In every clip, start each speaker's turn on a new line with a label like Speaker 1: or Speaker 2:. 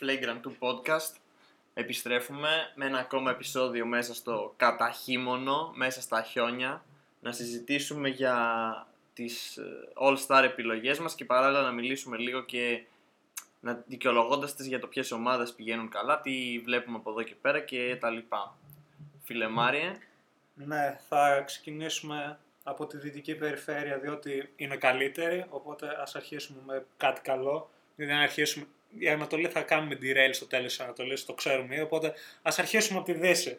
Speaker 1: Flagrant του podcast. Επιστρέφουμε με ένα ακόμα επεισόδιο μέσα στο καταχύμωνο, μέσα στα χιόνια, να συζητήσουμε για τις ε, all-star επιλογές μας και παράλληλα να μιλήσουμε λίγο και να δικαιολογώντας τις για το ποιες ομάδες πηγαίνουν καλά, τι βλέπουμε από εδώ και πέρα και τα λοιπά. Φίλε Μάριε.
Speaker 2: Ναι, θα ξεκινήσουμε από τη δυτική περιφέρεια διότι είναι καλύτερη, οπότε ας αρχίσουμε με κάτι καλό. Δηλαδή αν αρχίσουμε, η Ανατολή θα κάνουμε derail στο τέλος της Ανατολής, το ξέρουμε, οπότε ας αρχίσουμε από τη Δύση.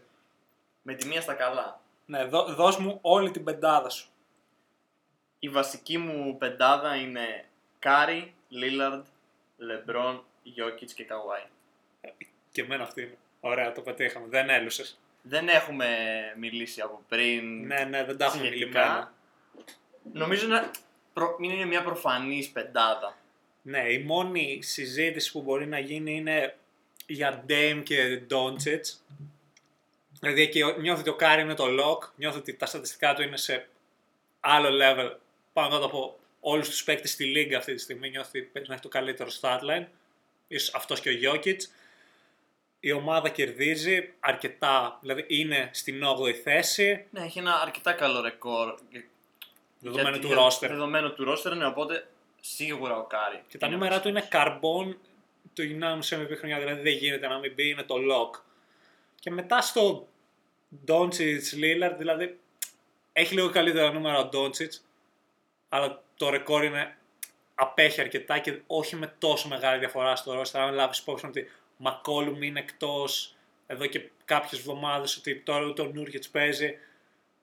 Speaker 1: Με τη μία στα καλά.
Speaker 2: Ναι, δώ, δώσ' μου όλη την πεντάδα σου.
Speaker 1: Η βασική μου πεντάδα είναι Κάρι, Λίλαρντ, Λεμπρόν, Γιόκιτς και Καουάι.
Speaker 2: Και εμένα αυτή είναι. Ωραία, το πετύχαμε. Δεν έλουσες.
Speaker 1: Δεν έχουμε μιλήσει από πριν.
Speaker 2: Ναι, ναι, δεν τα έχουμε
Speaker 1: σχετικά.
Speaker 2: μιλημένα.
Speaker 1: Νομίζω να προ... είναι μια προφανής πεντάδα.
Speaker 2: Ναι, η μόνη συζήτηση που μπορεί να γίνει είναι για Dame και Doncic. Δηλαδή εκεί νιώθω ότι ο Κάρι είναι το lock, νιώθω ότι τα στατιστικά του είναι σε άλλο level πάνω κάτω από όλους τους παίκτες στη λίγκα αυτή τη στιγμή. Νιώθω ότι παίζει να έχει το καλύτερο statline, ίσως αυτός και ο Jokic. Η ομάδα κερδίζει αρκετά, δηλαδή είναι στην 8η θέση,
Speaker 1: Ναι, έχει ένα αρκετά καλό ρεκόρ.
Speaker 2: δεδομένου
Speaker 1: Γιατί-
Speaker 2: του roster.
Speaker 1: Δεδομένου του roster, ναι, οπότε σίγουρα ο Κάρι.
Speaker 2: Και τα
Speaker 1: είναι
Speaker 2: νούμερα του
Speaker 1: βασικός.
Speaker 2: είναι καρμπόν του unanimous MVP χρονιά, δηλαδή δεν γίνεται να μην μπει, είναι το lock. Και μετά στο Doncic Lillard, δηλαδή έχει λίγο καλύτερα νούμερα ο Doncic, αλλά το ρεκόρ είναι απέχει αρκετά και όχι με τόσο μεγάλη διαφορά στο roster. Αν λάβεις υπόψη ότι ο McCollum είναι εκτός εδώ και κάποιες εβδομάδες, ότι τώρα ούτε ο Nurkic παίζει.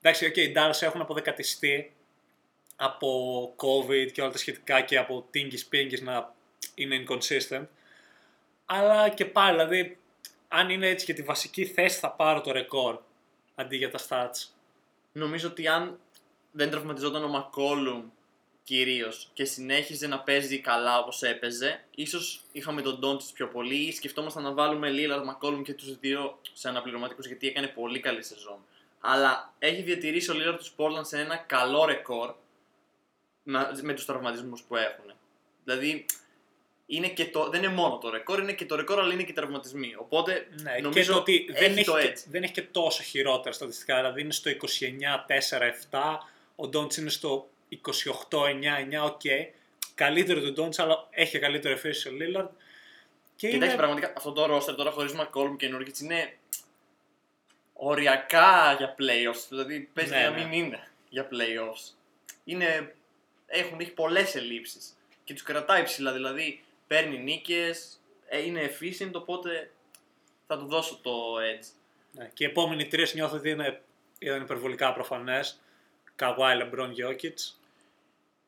Speaker 2: Εντάξει, okay, οι Dallas έχουν αποδεκατιστεί από COVID και όλα τα σχετικά και από τίνγκης πίνγκης να είναι inconsistent. Αλλά και πάλι, δηλαδή, αν είναι έτσι και τη βασική θέση θα πάρω το ρεκόρ αντί για τα stats.
Speaker 1: Νομίζω ότι αν δεν τραυματιζόταν ο Μακόλουμ κυρίως και συνέχιζε να παίζει καλά όπως έπαιζε, ίσως είχαμε τον Ντόντ πιο πολύ ή σκεφτόμασταν να βάλουμε Λίλαρντ, Μακόλουμ και τους δύο σε αναπληρωματικούς γιατί έκανε πολύ καλή σεζόν. Αλλά έχει διατηρήσει ο Λίλαρντ το Portland σε ένα καλό ρεκόρ με, με τους τραυματισμούς που έχουν. Δηλαδή, είναι και το, δεν είναι μόνο το ρεκόρ, είναι και το ρεκόρ, αλλά είναι και οι τραυματισμοί. Οπότε
Speaker 2: Ναι,
Speaker 1: νομίζω
Speaker 2: και το ότι δεν
Speaker 1: έχει
Speaker 2: έχει,
Speaker 1: το
Speaker 2: και,
Speaker 1: edge.
Speaker 2: δεν έχει και τόσο χειρότερα στατιστικά. Δηλαδή είναι στο 29-4-7, ο Ντόντσιτς είναι στο 28-9-9, οκ. Καλύτερο του Ντόντσιτς, αλλά έχει και καλύτερο εφήρηση ο Λίλαρντ. Και
Speaker 1: Κοιτάξτε,
Speaker 2: είναι...
Speaker 1: πραγματικά αυτό το roster τώρα χωρίς McCollum και Nurkic είναι οριακά για playoffs. Δηλαδή παίζει
Speaker 2: Ναι,
Speaker 1: να
Speaker 2: ναι.
Speaker 1: μην είναι για playoffs. Είναι, έχουν, έχει πολλές ελλείψεις και τους κρατάει ψηλά. Δηλαδή παίρνει νίκες, είναι efficient, οπότε θα του δώσω το edge.
Speaker 2: Ναι, και οι επόμενοι τρεις νιώθω ότι είναι, είναι υπερβολικά προφανές. Καβάη, Λεμπρόν, Γιώκητς.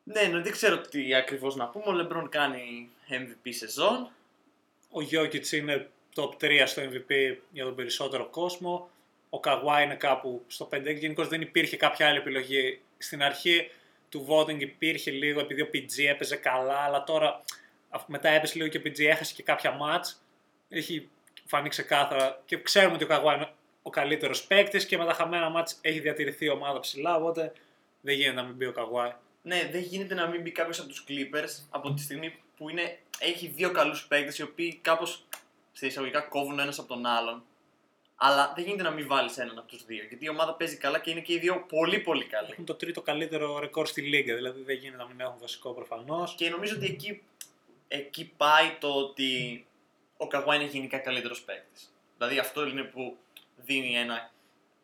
Speaker 1: Ναι, ναι, δεν ξέρω τι ακριβώς να πούμε. Ο LeBron κάνει MVP σεζόν.
Speaker 2: Ο Γιώκητς είναι top 3 στο MVP για τον περισσότερο κόσμο. Ο Καγουάη είναι κάπου στο 5. Γενικώς δεν υπήρχε κάποια άλλη επιλογή. Στην αρχή του voting υπήρχε λίγο επειδή ο PG έπαιζε καλά, αλλά τώρα αφού μετά έπεσε λίγο και ο PG έχασε και κάποια match. Έχει φανεί ξεκάθαρα και ξέρουμε ότι ο Καγουάη είναι ο καλύτερος παίκτης και με τα χαμένα match έχει διατηρηθεί η ομάδα ψηλά. Οπότε δεν γίνεται να μην μπει ο Καγουάη.
Speaker 1: Ναι, δεν γίνεται να μην μπει κάποιος από τους Clippers από τη στιγμή που είναι, έχει δύο καλούς παίκτες οι οποίοι κάπως σε εισαγωγικά κόβουν ένας από τον άλλον. Αλλά δεν γίνεται να μην βάλεις έναν από τους δύο. Γιατί η ομάδα παίζει καλά και είναι και οι δύο πολύ πολύ καλοί.
Speaker 2: Έχουν το τρίτο καλύτερο ρεκόρ στη λίγα, δηλαδή δεν γίνεται να μην έχουν βασικό προφανώς.
Speaker 1: Και νομίζω ότι εκεί, εκεί πάει το ότι ο Καγουά είναι γενικά καλύτερος παίκτης. Δηλαδή αυτό είναι που δίνει ένα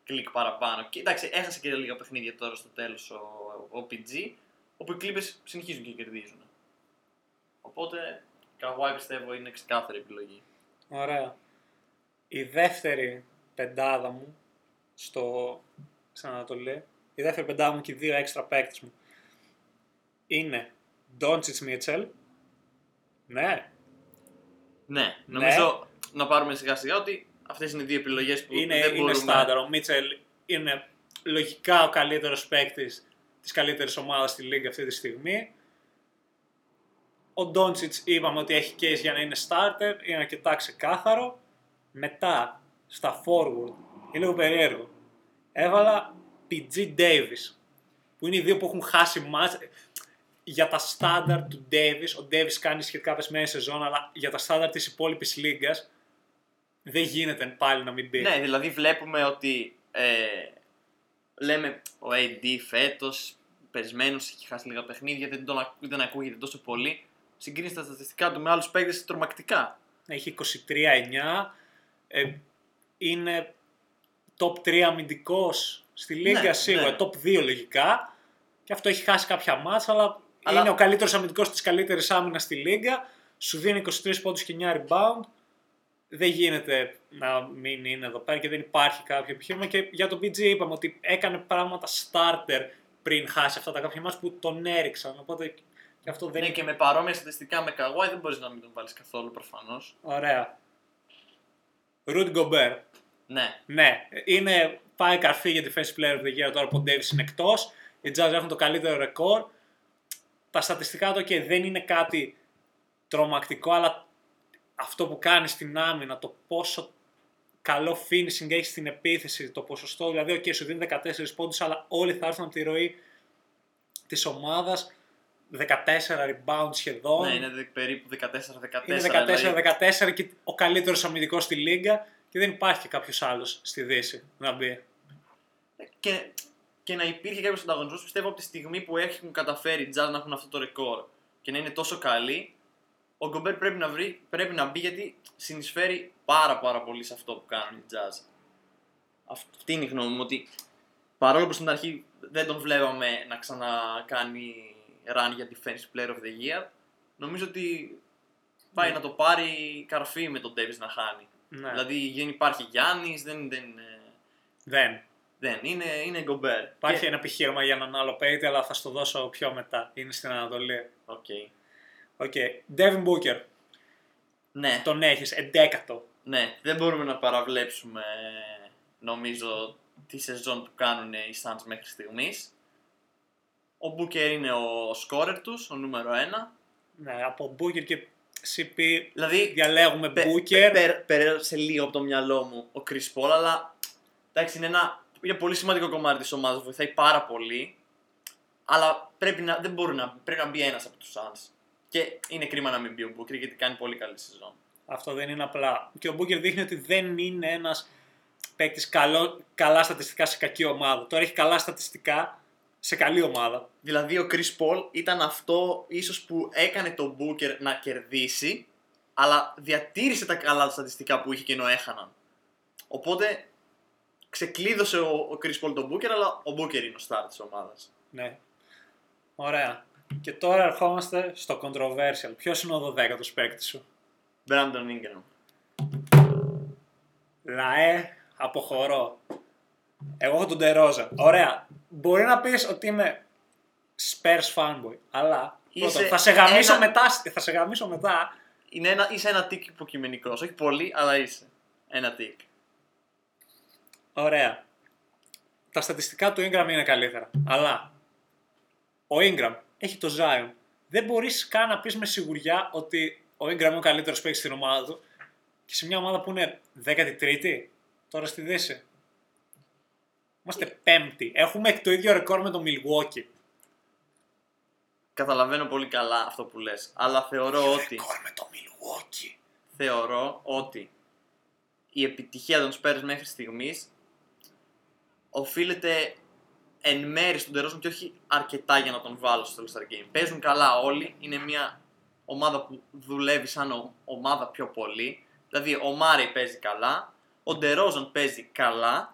Speaker 1: κλικ παραπάνω. Και εντάξει, έχασε και λίγα παιχνίδια τώρα στο τέλος ο, ο PG, όπου οι Clippers συνεχίζουν και κερδίζουν. Οπότε, Καγουάι πιστεύω είναι ξεκάθαρη επιλογή.
Speaker 2: Ωραία. Η δεύτερη πεντάδα μου στο στην Ανατολή, η δεύτερη πεντάδα μου και οι δύο έξτρα παίκτες μου είναι Doncic Mitchell. Ναι,
Speaker 1: Ναι, νομίζω να πάρουμε σιγά σιγά ότι αυτές είναι οι δύο επιλογές που
Speaker 2: είναι,
Speaker 1: δεν
Speaker 2: είναι
Speaker 1: μπορούμε.
Speaker 2: στάνταρ. Ο Mitchell είναι λογικά ο καλύτερος παίκτης της καλύτερης ομάδας στη λίγα αυτή τη στιγμή. Ο Doncic είπαμε ότι έχει case για να είναι starter, είναι αρκετά ξεκάθαρο. Μετά, στα forward, είναι λίγο περίεργο. Έβαλα PG Davis, που είναι οι δύο που έχουν χάσει match. για τα στάνταρ του Davis, ο Davis κάνει σχετικά πεσμένη σεζόν, αλλά για τα στάνταρ της υπόλοιπης λίγα δεν γίνεται πάλι να μην μπει.
Speaker 1: Ναι, δηλαδή βλέπουμε ότι ε, λέμε ο AD φέτος περισμένος έχει χάσει λίγα παιχνίδια, δεν, τον, ακού- δεν ακούγεται τόσο πολύ. Συγκρίνεις τα στατιστικά του με άλλους παίκτες τρομακτικά.
Speaker 2: Έχει 23-9. Ε, είναι top 3 αμυντικός στη Λίγκα
Speaker 1: Ναι,
Speaker 2: σίγουρα,
Speaker 1: ναι.
Speaker 2: top 2 λογικά. Και αυτό έχει χάσει κάποια μάτσα, αλλά,
Speaker 1: Αλλά-
Speaker 2: είναι ο καλύτερος αμυντικός της καλύτερης άμυνας στη Λίγκα. Σου δίνει 23 πόντους και 9 rebound. Δεν γίνεται να μην είναι εδώ πέρα και δεν υπάρχει κάποιο επιχείρημα. Και για τον BG είπαμε ότι έκανε πράγματα starter πριν χάσει αυτά τα κάποια μάτσα που τον έριξαν. Οπότε και αυτό δεν
Speaker 1: Ναι,
Speaker 2: είναι
Speaker 1: και με παρόμοια στατιστικά με Καγουάι δεν μπορείς να μην τον βάλεις καθόλου προφανώς.
Speaker 2: ωραία. Rudy Gobert.
Speaker 1: Ναι,
Speaker 2: Ναι, είναι, πάει καρφί για defensive player of the year τώρα που ο Davis είναι εκτός. Οι Jazz έχουν το καλύτερο ρεκόρ. Τα στατιστικά του και δεν είναι κάτι τρομακτικό, αλλά αυτό που κάνει στην άμυνα, το πόσο καλό finishing έχει στην επίθεση, το ποσοστό, δηλαδή, OK, σου δίνει 14 πόντους, αλλά όλοι θα έρθουν από τη ροή της ομάδας, 14 rebound σχεδόν.
Speaker 1: ναι είναι δε- περίπου 14-14.
Speaker 2: Είναι
Speaker 1: δηλαδή.
Speaker 2: 14-14 και ο καλύτερος αμυντικός στη Λίγκα και δεν υπάρχει κάποιος άλλος στη Δύση να μπει.
Speaker 1: και, και να υπήρχε κάποιος ανταγωνισμός, πιστεύω από τη στιγμή που έχουν καταφέρει οι Jazz να έχουν αυτό το ρεκόρ και να είναι τόσο καλοί, ο Γκομπέρ πρέπει να, βρει, πρέπει να μπει γιατί συνεισφέρει πάρα πάρα πολύ σε αυτό που κάνουν οι Jazz. Αυτή είναι η γνώμη μου ότι παρόλο που στην αρχή δεν τον βλέπαμε να ξανακάνει run για Defensive Player of the Year, νομίζω ότι πάει
Speaker 2: Ναι.
Speaker 1: να το πάρει καρφί με τον Davis να χάνει.
Speaker 2: Ναι.
Speaker 1: Δηλαδή δεν υπάρχει Γιάννης, δεν, δεν, ε,
Speaker 2: Δεν.
Speaker 1: δεν είναι, είναι Γκομπέρ.
Speaker 2: Υπάρχει
Speaker 1: Και-
Speaker 2: ένα επιχείρημα για έναν άλλο παίκτη, αλλά θα στο δώσω πιο μετά. Είναι στην Ανατολή.
Speaker 1: Οκ.
Speaker 2: Οκ. Devin Booker.
Speaker 1: Ναι,
Speaker 2: Τον έχεις, εντέκατο.
Speaker 1: ναι, δεν μπορούμε να παραβλέψουμε νομίζω τη σεζόν που κάνουν οι Suns μέχρι στιγμής. Ο Booker είναι ο σκόρερ τους, ο νούμερο 1.
Speaker 2: Ναι, από Booker και CP
Speaker 1: Δηλαδή
Speaker 2: διαλέγουμε
Speaker 1: πε-
Speaker 2: Booker.
Speaker 1: πε- πέρασε λίγο από το μυαλό μου ο Chris Paul, αλλά εντάξει είναι ένα είναι πολύ σημαντικό κομμάτι της ομάδας, βοηθάει πάρα πολύ. Αλλά πρέπει να, δεν μπορεί να, πρέπει να μπει ένας από τους Suns. Και είναι κρίμα να μην μπει ο Booker γιατί κάνει πολύ καλή σεζόν.
Speaker 2: Αυτό δεν είναι απλά. Και ο Booker δείχνει ότι δεν είναι ένας παίκτης καλά στατιστικά σε κακή ομάδα. Τώρα έχει καλά στατιστικά σε καλή ομάδα.
Speaker 1: Δηλαδή ο Chris Paul ήταν αυτό ίσως που έκανε τον Booker να κερδίσει, αλλά διατήρησε τα καλά στατιστικά που είχε και ενώ έχαναν. Οπότε ξεκλείδωσε ο, ο Chris Paul τον Booker, αλλά ο Booker είναι ο star της ομάδας.
Speaker 2: Ναι. Ωραία. Και τώρα ερχόμαστε στο controversial. Ποιος είναι ο 12ο παίκτης σου;
Speaker 1: Brandon Ingram.
Speaker 2: Λαέ, αποχωρώ. Εγώ έχω τον Τερόζα. Ωραία. Μπορεί να πεις ότι είμαι Spurs fanboy, αλλά
Speaker 1: Είσαι
Speaker 2: πρώτον, θα, σε γαμίσω
Speaker 1: ένα-
Speaker 2: μετά, θα σε γαμίσω μετά.
Speaker 1: Είναι ένα, είσαι ένα τικ υποκειμενικός, όχι πολύ, αλλά είσαι. Ένα τικ.
Speaker 2: Ωραία. Τα στατιστικά του Ingram είναι καλύτερα. Αλλά ο Ingram έχει το Zion. Δεν μπορείς καν να πεις με σιγουριά ότι ο Ingram είναι ο καλύτερος παίκτης στην ομάδα του και σε μια ομάδα που είναι 13η τώρα στη Δύση. Είμαστε πέμπτη. Έχουμε το ίδιο ρεκόρ με το Milwaukee.
Speaker 1: Καταλαβαίνω πολύ καλά αυτό που λες, αλλά θεωρώ ότι...
Speaker 2: Ρεκόρ με το Milwaukee.
Speaker 1: θεωρώ ότι η επιτυχία των Spurs μέχρι στιγμής οφείλεται εν μέρη στον Τερόσον και όχι αρκετά για να τον βάλω στο All-Star Game. Παίζουν καλά όλοι, είναι μια ομάδα που δουλεύει σαν ο- ομάδα πιο πολύ. Δηλαδή ο Μάρι παίζει καλά, ο Ντερόζον παίζει καλά,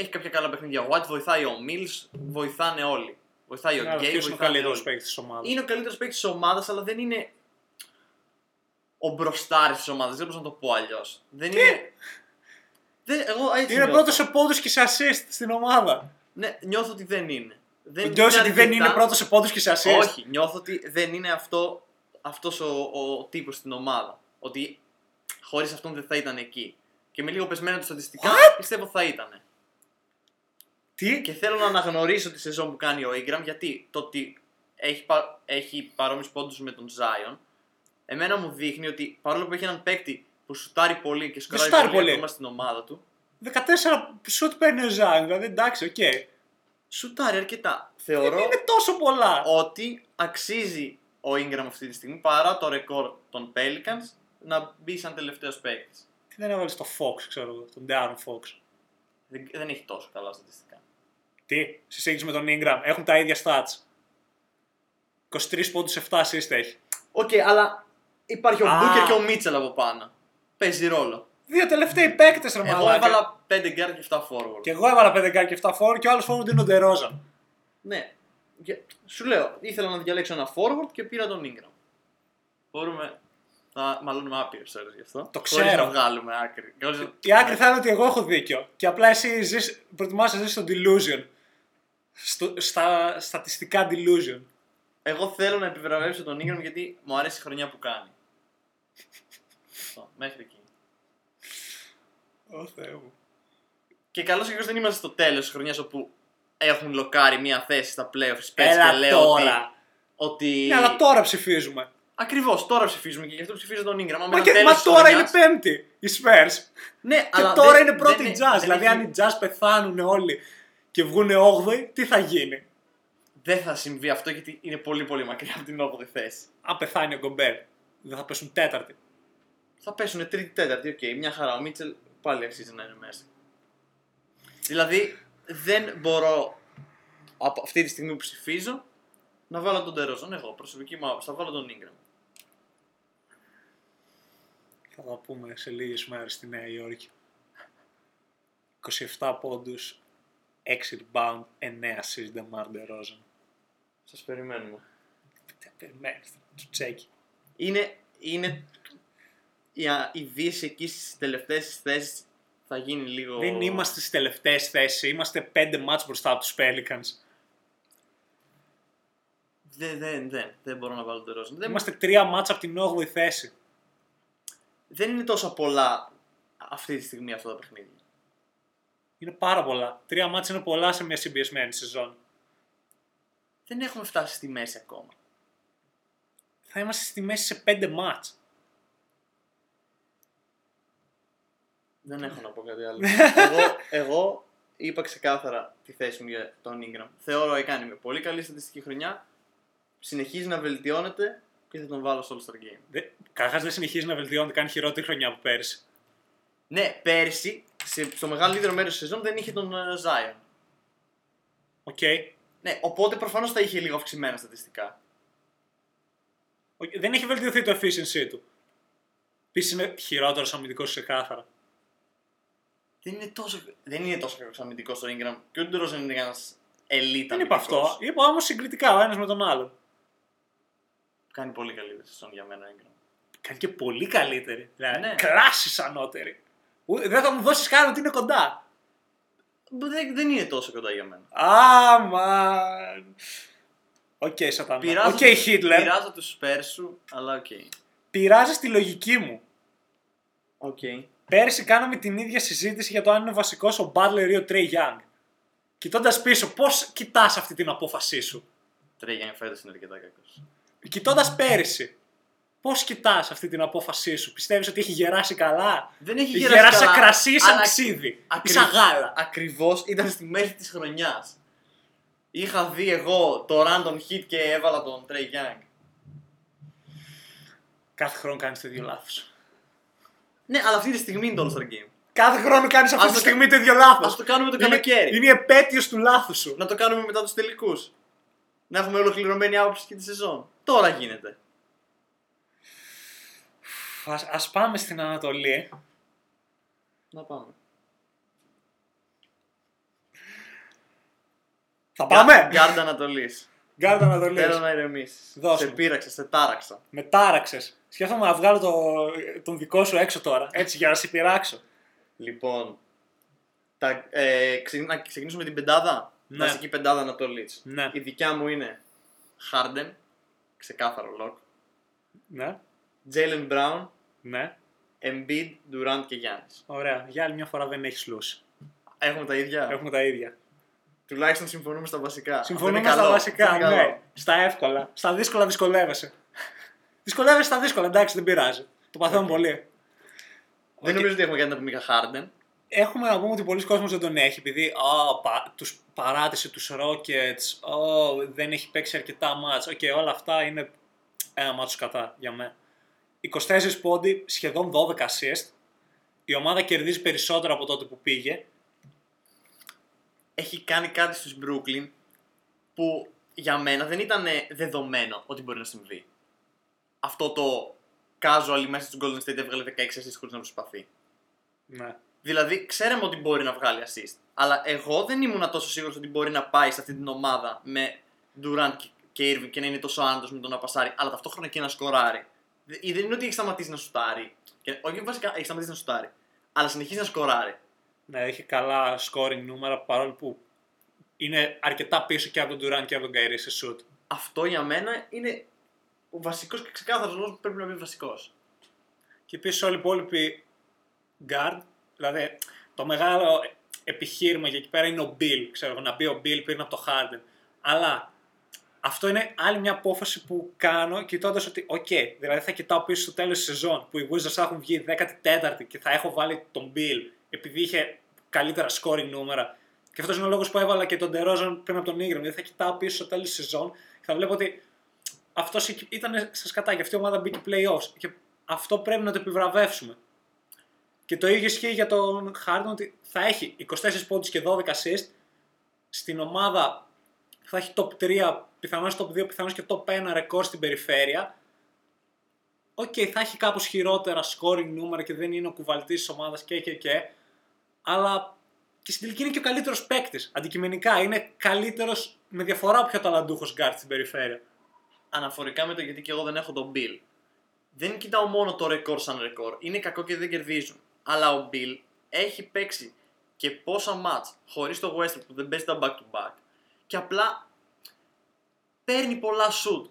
Speaker 1: έχει κάποια καλά παιχνίδια. Ο White βοηθάει ο Mills, βοηθάνε όλοι. Βοηθάει ο
Speaker 2: Άρα,
Speaker 1: Γκέι,
Speaker 2: ποιος είναι ο
Speaker 1: βοηθάνε
Speaker 2: καλύτερος
Speaker 1: όλοι.
Speaker 2: παίκτης της ομάδας.
Speaker 1: Είναι ο καλύτερος παίκτης της ομάδας, αλλά δεν είναι ο μπροστάρης της ομάδας. Δεν μπορώ να το πω αλλιώς. Δεν είναι. Δεν, εγώ έτσι
Speaker 2: Είναι
Speaker 1: νιώθω.
Speaker 2: πρώτος σε πόντους και σε assist στην ομάδα.
Speaker 1: Ναι, νιώθω ότι δεν είναι. Δεν
Speaker 2: Νιώθεις ότι δεν
Speaker 1: αρκετά.
Speaker 2: είναι πρώτος σε πόντους και σε assist;
Speaker 1: Όχι, νιώθω ότι δεν είναι αυτό αυτός ο, ο τύπος στην ομάδα. Ότι χωρίς αυτόν δεν θα ήταν εκεί. Και με λίγο πεσμένα του στατιστικά πιστεύω θα ήταν.
Speaker 2: Τι;
Speaker 1: Και θέλω να αναγνωρίσω τη σεζόν που κάνει ο Ingram γιατί το ότι έχει, πα, έχει παρόμοιους πόντους με τον Zion, εμένα μου δείχνει ότι παρόλο που έχει έναν παίκτη που σουτάρει πολύ και σκοράρει
Speaker 2: σουτάρει
Speaker 1: πολύ,
Speaker 2: πολύ.
Speaker 1: ακόμα στην ομάδα του,
Speaker 2: 14 σουτ παίρνει ο Zion, δηλαδή εντάξει, οκ.
Speaker 1: σουτάρει αρκετά. θεωρώ
Speaker 2: Είναι τόσο πολλά.
Speaker 1: ότι αξίζει ο Ingram αυτή τη στιγμή παρά το ρεκόρ των Pelicans να μπει σαν τελευταίος παίκτης.
Speaker 2: Τι δεν έβαλες τον Fox, ξέρω εγώ, τον De'Aaron Fox.
Speaker 1: Δεν, δεν έχει τόσο καλά στατιστικά.
Speaker 2: Τι, σε σύγκριση με τον Ingram, έχουν τα ίδια stats. 23 πόντους 7 assist έχει.
Speaker 1: Οκ, αλλά υπάρχει ο
Speaker 2: Α.
Speaker 1: Booker και ο Mitchell από πάνω. Παίζει ρόλο.
Speaker 2: Δύο τελευταίοι παίκτες ρε
Speaker 1: Εγώ
Speaker 2: μαλάκα.
Speaker 1: έβαλα 5 guard και 7 forward.
Speaker 2: Και εγώ έβαλα 5 γκάρ και 7 forward και ο άλλος forward είναι ο Ντερόζαν.
Speaker 1: Ναι. Και σου λέω, ήθελα να διαλέξω ένα forward και πήρα τον Ingram. Μπορούμε να μαλώνουμε άπειρες ώρες γι' αυτό.
Speaker 2: Το
Speaker 1: Χωρίς
Speaker 2: ξέρω.
Speaker 1: να βγάλουμε άκρη. Χωρίς να-
Speaker 2: Η άκρη θα είναι ότι εγώ έχω δίκιο. Και απλά εσύ ζεις, προτιμάς να ζεις στο delusion. Στο, στα στατιστικά delusion.
Speaker 1: Εγώ θέλω να επιβραβεύσω τον Ingram γιατί μου αρέσει η χρονιά που κάνει. Αυτό, μέχρι εκεί.
Speaker 2: Ω Θεέ μου.
Speaker 1: Και καλώς ή κακώς δεν είμαστε στο τέλος της χρονιάς όπου έχουν λοκάρει μία θέση στα playoffs πέρσι
Speaker 2: Έλα
Speaker 1: και λέω
Speaker 2: τώρα.
Speaker 1: ότι. ότι...
Speaker 2: Ναι, αλλά τώρα ψηφίζουμε.
Speaker 1: Ακριβώς, τώρα ψηφίζουμε και γι' αυτό ψηφίζω τον Ingram. Άμα
Speaker 2: Μα,
Speaker 1: ήταν
Speaker 2: και,
Speaker 1: τέλος
Speaker 2: μα
Speaker 1: της
Speaker 2: τώρα
Speaker 1: χρονιάς-
Speaker 2: είναι πέμπτη οι Spurs.
Speaker 1: Ναι,
Speaker 2: Και
Speaker 1: αλλά
Speaker 2: τώρα
Speaker 1: δεν-
Speaker 2: είναι πρώτη
Speaker 1: δεν-
Speaker 2: jazz.
Speaker 1: δεν
Speaker 2: δηλαδή,
Speaker 1: έχει-
Speaker 2: αν οι jazz πεθάνουν όλοι και βγουν 8η, τι θα γίνει;
Speaker 1: Δεν θα συμβεί αυτό γιατί είναι πολύ πολύ μακριά από την 8η θέση.
Speaker 2: Αν πεθάνει ο Γκομπέρ, δεν θα πέσουν τέταρτη.
Speaker 1: Θα πέσουν τρίτη, τέταρτη, οκ, μια χαρά. Ο Μίτσελ πάλι αξίζει να είναι μέσα. Δηλαδή, δεν μπορώ από αυτή τη στιγμή που ψηφίζω να βάλω τον Ντερόζαν. Εγώ, προσωπική μου άποψη, θα βάλω τον Ingram.
Speaker 2: Θα τα πούμε σε λίγες μέρες στη Νέα Υόρκη. 27 πόντους, 6 rebound, 9 assist DeMar DeRozan.
Speaker 1: Σας περιμένουμε.
Speaker 2: Δεν περιμένεις, του τσέκι.
Speaker 1: Είναι, είναι η, α- η δύση εκεί στις τελευταίες θέσεις θα γίνει λίγο...
Speaker 2: Δεν είμαστε στις τελευταίες θέσεις, είμαστε 5 μάτς μπροστά από τους Pelicans.
Speaker 1: Δεν, δεν, δεν, δεν μπορώ να βάλω τον Τερόζον. Δεν,
Speaker 2: Είμαστε 3 μάτς από την 8η θέση.
Speaker 1: δεν είναι τόσο πολλά αυτή τη στιγμή αυτά τα παιχνίδια.
Speaker 2: Είναι πάρα πολλά. Τρία μάτς είναι πολλά σε μια συμπιεσμένη σεζόν.
Speaker 1: Δεν έχουμε φτάσει στη μέση ακόμα.
Speaker 2: Θα είμαστε στη μέση σε 5 μάτς.
Speaker 1: Δεν έχω να πω κάτι άλλο. εγώ, εγώ είπα ξεκάθαρα τη θέση μου για τον Ingram. Θεωρώ έκανε με πολύ καλή στατιστική χρονιά. Συνεχίζει να βελτιώνεται και θα τον βάλω στο All Star Game.
Speaker 2: Δεν- Καταρχάς δεν συνεχίζει να βελτιώνεται, κάνει χειρότερη χρονιά από πέρσι.
Speaker 1: Ναι, πέρσι, σε, στο μεγαλύτερο μέρος της σεζόν δεν είχε τον ε, Zion.
Speaker 2: Οκ.
Speaker 1: Ναι, οπότε προφανώς θα είχε λίγο αυξημένα στατιστικά.
Speaker 2: Οκ, Δεν έχει βελτιωθεί το efficiency του. Επίσης είναι χειρότερος αμυντικός ξεκάθαρα.
Speaker 1: Δεν είναι τόσο, δεν είναι τόσο κακός αμυντικός ο Ingram. Και ο Ντερόζαν είναι ένας elite
Speaker 2: Δεν είπα αυτό. Είπα όμως συγκριτικά ο ένας με τον άλλον.
Speaker 1: Κάνει πολύ καλύτερη σεζόν για μένα ο Ingram.
Speaker 2: Κάνει και πολύ καλύτερη. Δηλαδή,
Speaker 1: Ναι.
Speaker 2: κλάσεις ανώτερη. Ου- Δεν θα μου δώσεις καν ότι είναι κοντά.
Speaker 1: Δεν, δεν είναι τόσο κοντά για μένα.
Speaker 2: Αμαν. Οκ, σατανά.
Speaker 1: Πειράζω,
Speaker 2: Οκ, Χίτλερ.
Speaker 1: πειράζω τους Spurs σου, αλλά οκ.
Speaker 2: Πειράζει τη λογική μου.
Speaker 1: Οκ.
Speaker 2: Πέρσι κάναμε την ίδια συζήτηση για το αν είναι βασικός ο Butler ή ο Trae Young. Κοιτώντας πίσω, πώς κοιτάς αυτή την απόφασή σου;
Speaker 1: Τρέγιαν φέτος είναι αρκετά κακός.
Speaker 2: Κοιτώντας πέρυσι, πώς κοιτάς αυτή την απόφασή σου; Πιστεύεις ότι έχει γεράσει καλά;
Speaker 1: Δεν έχει
Speaker 2: Έχει
Speaker 1: γεράσει,
Speaker 2: γεράσει σαν
Speaker 1: καλά,
Speaker 2: κρασί ή σαν
Speaker 1: αλλά
Speaker 2: ξύδι. Ή
Speaker 1: ακρι-
Speaker 2: σαν γάλα;
Speaker 1: Ακριβώς ήταν στη μέση της χρονιάς. Είχα δει εγώ το random hit και έβαλα τον Trey Young.
Speaker 2: Κάθε χρόνο κάνεις το ίδιο λάθος.
Speaker 1: Ναι, αλλά αυτή τη στιγμή είναι το All Star Game.
Speaker 2: Κάθε χρόνο κάνεις αυτή
Speaker 1: Ας
Speaker 2: τη
Speaker 1: το
Speaker 2: στιγμή το ίδιο λάθος.
Speaker 1: Ας το κάνουμε το καλοκαίρι.
Speaker 2: Είναι η επέτειος του λάθους σου.
Speaker 1: Να το κάνουμε μετά τους τελικούς. Να έχουμε ολοκληρωμένη άποψη και τη σεζόν. Τώρα γίνεται.
Speaker 2: Ας, ας πάμε στην Ανατολή.
Speaker 1: Να πάμε.
Speaker 2: Θα πάμε!
Speaker 1: Γκάρντ Ανατολής.
Speaker 2: Γκάρτα Ανατολής.
Speaker 1: Θέλω να ηρεμήσεις.
Speaker 2: Δώσε
Speaker 1: Σε
Speaker 2: μου.
Speaker 1: πείραξα, σε τάραξα.
Speaker 2: Με τάραξες. Σκέφτομαι να βγάλω το, τον δικό σου έξω τώρα. Έτσι για να σε πειράξω.
Speaker 1: Λοιπόν, τα, ε, ξεκι- να ξεκινήσουμε με την πεντάδα.
Speaker 2: Ναι.
Speaker 1: Βασική πεντάδα Ανατολής.
Speaker 2: Ναι.
Speaker 1: Η δικιά μου είναι Harden, ξεκάθαρο lock.
Speaker 2: Ναι.
Speaker 1: Jalen Brown,
Speaker 2: Ναι.
Speaker 1: Embiid, Durant και Giannis.
Speaker 2: Ωραία. Για άλλη μια φορά δεν έχεις losei.
Speaker 1: Έχουμε τα ίδια;
Speaker 2: Έχουμε τα ίδια.
Speaker 1: Τουλάχιστον συμφωνούμε στα βασικά.
Speaker 2: Συμφωνούμε
Speaker 1: Αυτό είναι
Speaker 2: στα
Speaker 1: καλό.
Speaker 2: βασικά.
Speaker 1: Αυτό είναι
Speaker 2: Ναι.
Speaker 1: καλό.
Speaker 2: Στα εύκολα. Στα δύσκολα δυσκολεύεσαι. δυσκολεύεσαι στα δύσκολα. Εντάξει, δεν πειράζει. Το παθαίνω
Speaker 1: Οκ.
Speaker 2: πολύ.
Speaker 1: Δεν
Speaker 2: Οκ.
Speaker 1: νομίζω ότι έχουμε κάτι να πούμε για Harden.
Speaker 2: έχουμε να πούμε ότι πολλοί κόσμος δεν τον έχει επειδή oh, πα, τους παράτησε τους Rockets, oh, δεν έχει παίξει αρκετά ματς. OK, okay, όλα αυτά είναι ένα μάτσο κατά για μένα. 24 πόντοι, σχεδόν 12 assist. Η ομάδα κερδίζει περισσότερο από τότε που πήγε.
Speaker 1: Έχει κάνει κάτι στους Brooklyn που για μένα δεν ήταν δεδομένο ότι μπορεί να συμβεί. Αυτό το casual μέσα στους Golden State έβγαλε 16 assist χωρίς να προσπαθεί.
Speaker 2: Ναι.
Speaker 1: Δηλαδή, ξέραμε ότι μπορεί να βγάλει assist. Αλλά εγώ δεν ήμουν τόσο σίγουρος ότι μπορεί να πάει σε αυτή την ομάδα με Durant και Irving και να είναι τόσο άντρος με τον να πασάρει, αλλά ταυτόχρονα και να σκοράρει. Δεν είναι ότι έχει σταματήσει να σουτάρει. Και, όχι βασικά έχει σταματήσει να σουτάρει. Αλλά συνεχίζει να σκοράρει.
Speaker 2: Ναι, έχει καλά scoring νούμερα παρόλο που είναι αρκετά πίσω και από τον Durant και από τον Kyrie σε shoot.
Speaker 1: Αυτό για μένα είναι ο βασικός και ξεκάθαρος λόγος που πρέπει να μπει βασικός.
Speaker 2: Και επίσης όλοι οι υπόλοιποι guard, δηλαδή το μεγάλο επιχείρημα για εκεί πέρα είναι ο Beal. Ξέρω να μπει ο Beal πριν από το Harden. Αλλά αυτό είναι άλλη μια απόφαση που κάνω κοιτώντας ότι, OK, okay, δηλαδή θα κοιτάω πίσω στο τέλος της σεζόν που οι Wizards έχουν βγει 14η και θα έχω βάλει τον Beal επειδή είχε καλύτερα scoring νούμερα. Και αυτός είναι ο λόγος που έβαλα και τον Τερόζαν πριν από τον Ingram. Δηλαδή θα κοιτάω πίσω στο τέλος της σεζόν και θα βλέπω ότι αυτός ήταν στα σκατά και αυτή η ομάδα μπήκε playoffs. Και αυτό πρέπει να το επιβραβεύσουμε. Και το ίδιο ισχύει για τον Harden ότι θα έχει 24 πόντους και 12 assist στην ομάδα θα έχει top 3, πιθανώς top 2, πιθανώς και top 1 ρεκόρ στην περιφέρεια. OK, okay, θα έχει κάπως χειρότερα scoring νούμερα και δεν είναι ο κουβαλτής της ομάδας και και και. Αλλά και στην τελική είναι και ο καλύτερος παίκτης. Αντικειμενικά είναι καλύτερος με διαφορά από πιο ταλαντούχος γκάρτ στην περιφέρεια.
Speaker 1: Αναφορικά με το γιατί και εγώ δεν έχω τον Beal. Δεν κοιτάω μόνο το ρεκόρ σαν ρεκόρ. Είναι κακό και δεν κερδίζουν. Αλλά ο Beal έχει παίξει και πόσα ματς χωρίς το Westbrook που δεν παίζει τα back to back και απλά παίρνει πολλά shoot,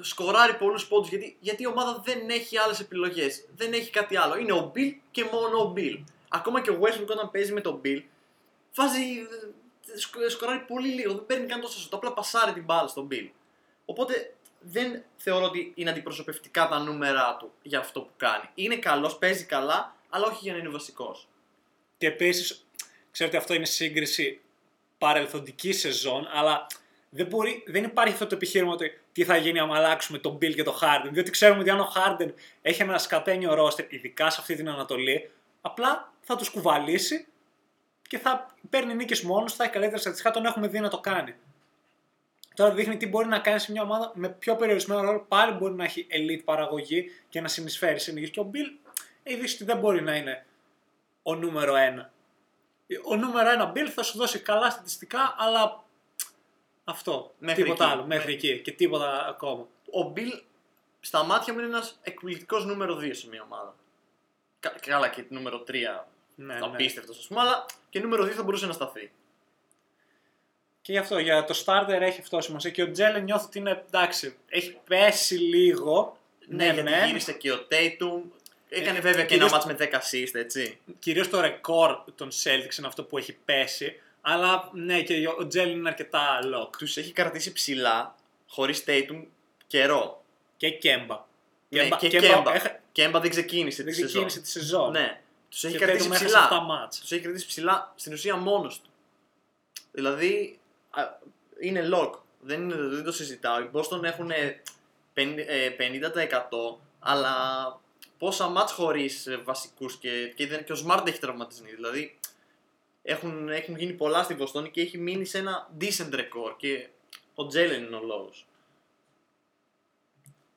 Speaker 1: σκοράρει πολλούς πόντους γιατί, γιατί η ομάδα δεν έχει άλλες επιλογές, δεν έχει κάτι άλλο. Είναι ο Beal και μόνο ο Beal. Ακόμα και ο Westbrook όταν παίζει με τον Beal βάζει, σκοράρει πολύ λίγο, δεν παίρνει καν τόσο shoot, απλά πασάρει την μπάλα στον Bill. Οπότε δεν θεωρώ ότι είναι αντιπροσωπευτικά τα νούμερα του για αυτό που κάνει. Είναι καλός, παίζει καλά, αλλά όχι για να είναι βασικός.
Speaker 2: Και επίσης, ξέρω ότι αυτό είναι σύγκριση παρελθοντική σεζόν, αλλά δεν, μπορεί, δεν υπάρχει αυτό το επιχείρημα ότι τι θα γίνει αν αλλάξουμε τον Bill και τον Harden. Διότι ξέρουμε ότι αν ο Harden έχει ένα σκατένιο ρόστερ, ειδικά σε αυτή την Ανατολή, απλά θα τους κουβαλήσει και θα παίρνει νίκες μόνος, θα έχει καλύτερα στατιστικά, τον έχουμε δει να το κάνει. Τώρα δείχνει τι μπορεί να κάνει σε μια ομάδα με πιο περιορισμένο ρόλο. Πάλι μπορεί να έχει elite παραγωγή και να συνεισφέρει σε νίκε. Και ο Bill έχει δείξει ότι δεν μπορεί να είναι ο νούμερο ένα. Ο νούμερο ένα Bill θα σου δώσει καλά στατιστικά, αλλά αυτό.
Speaker 1: Μέχρι
Speaker 2: τίποτα
Speaker 1: εκεί.
Speaker 2: άλλο. Μέχρι εκεί και τίποτα ακόμα.
Speaker 1: Ο Bill στα μάτια μου είναι ένας εκπληκτικός νούμερο 2 σε μια ομάδα. Κα- Καλά και νούμερο 3
Speaker 2: Ναι, ναι.
Speaker 1: απίστευτος ας πούμε, αλλά και νούμερο 2 θα μπορούσε να σταθεί.
Speaker 2: Και γι' αυτό για το starter έχει αυτό σημασία. Και ο Τζέλεν νιώθω ότι είναι εντάξει. Έχει πέσει λίγο.
Speaker 1: Ναι, γιατί γύρισε και ο Tatum. Έκανε
Speaker 2: Ε,
Speaker 1: βέβαια και
Speaker 2: κυρίως-
Speaker 1: ένα μάτς με 10 assist, έτσι.
Speaker 2: Κυρίως το ρεκόρ των Celtics είναι αυτό που έχει πέσει. Αλλά ναι, και ο Τζέλεν είναι αρκετά lock.
Speaker 1: Τους έχει κρατήσει ψηλά, χωρίς Tatum, καιρό.
Speaker 2: Και Κέμπα.
Speaker 1: Ναι,
Speaker 2: Kemba-
Speaker 1: και
Speaker 2: Kemba
Speaker 1: Κέμπα.
Speaker 2: έχα-
Speaker 1: Κέμπα δεν ξεκίνησε
Speaker 2: Δεν
Speaker 1: τη σεζόν.
Speaker 2: ξεκίνησε τη σεζόν.
Speaker 1: Ναι. Τους έχει
Speaker 2: Και
Speaker 1: κρατήσει
Speaker 2: Tatum έχασε
Speaker 1: ψηλά.
Speaker 2: 7 μάτς.
Speaker 1: Τους έχει κρατήσει ψηλά στην ουσία μόνος του. Δηλαδή α, είναι lock. Δεν, είναι, δεν το συζητάω. Οι Boston έχουν 50%, ε, 50% αλλά πόσα μάτς χωρίς ε, βασικούς και, και, δεν- και ο Smart έχει τραυματισθεί. Δηλαδή έχουν, έχουν γίνει πολλά στην Βοστόνη και έχει μείνει σε ένα decent record και ο Jalen είναι ο λόγος.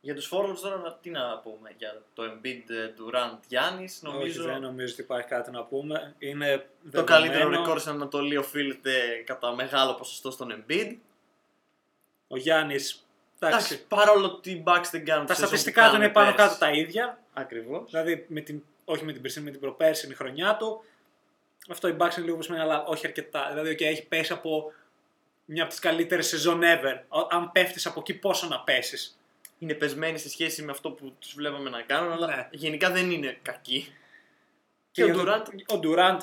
Speaker 1: Για τους forwards τώρα να- τι να πούμε για το Embiid, ε, Durant, Giannis νομίζω
Speaker 2: Όχι, δεν νομίζω ότι υπάρχει κάτι να πούμε. Είναι
Speaker 1: το
Speaker 2: δεδομένο.
Speaker 1: καλύτερο ρεκόρ στην Ανατολή οφείλεται κατά μεγάλο ποσοστό στον Embiid.
Speaker 2: Ο Γιάννης.
Speaker 1: Εντάξει, παρόλο ότι οι Bucks δεν κάνουν
Speaker 2: Τα στατιστικά του είναι πάνω κάτω τα ίδια.
Speaker 1: Ακριβώς.
Speaker 2: Δηλαδή, με την, όχι με την περσίνη, με την προπέρσινη χρονιά του. Αυτό η Bucks είναι λίγο πεσμένη, αλλά όχι αρκετά. Δηλαδή, okay, έχει πέσει από μια από τις καλύτερες σεζόν ever. Ο- Αν πέφτεις από εκεί, πόσο να πέσεις;
Speaker 1: Είναι πεσμένοι σε σχέση με αυτό που τους βλέπαμε να κάνουν, αλλά
Speaker 2: Ναι.
Speaker 1: γενικά δεν είναι κακοί. Και ο Durant
Speaker 2: Ο Durant.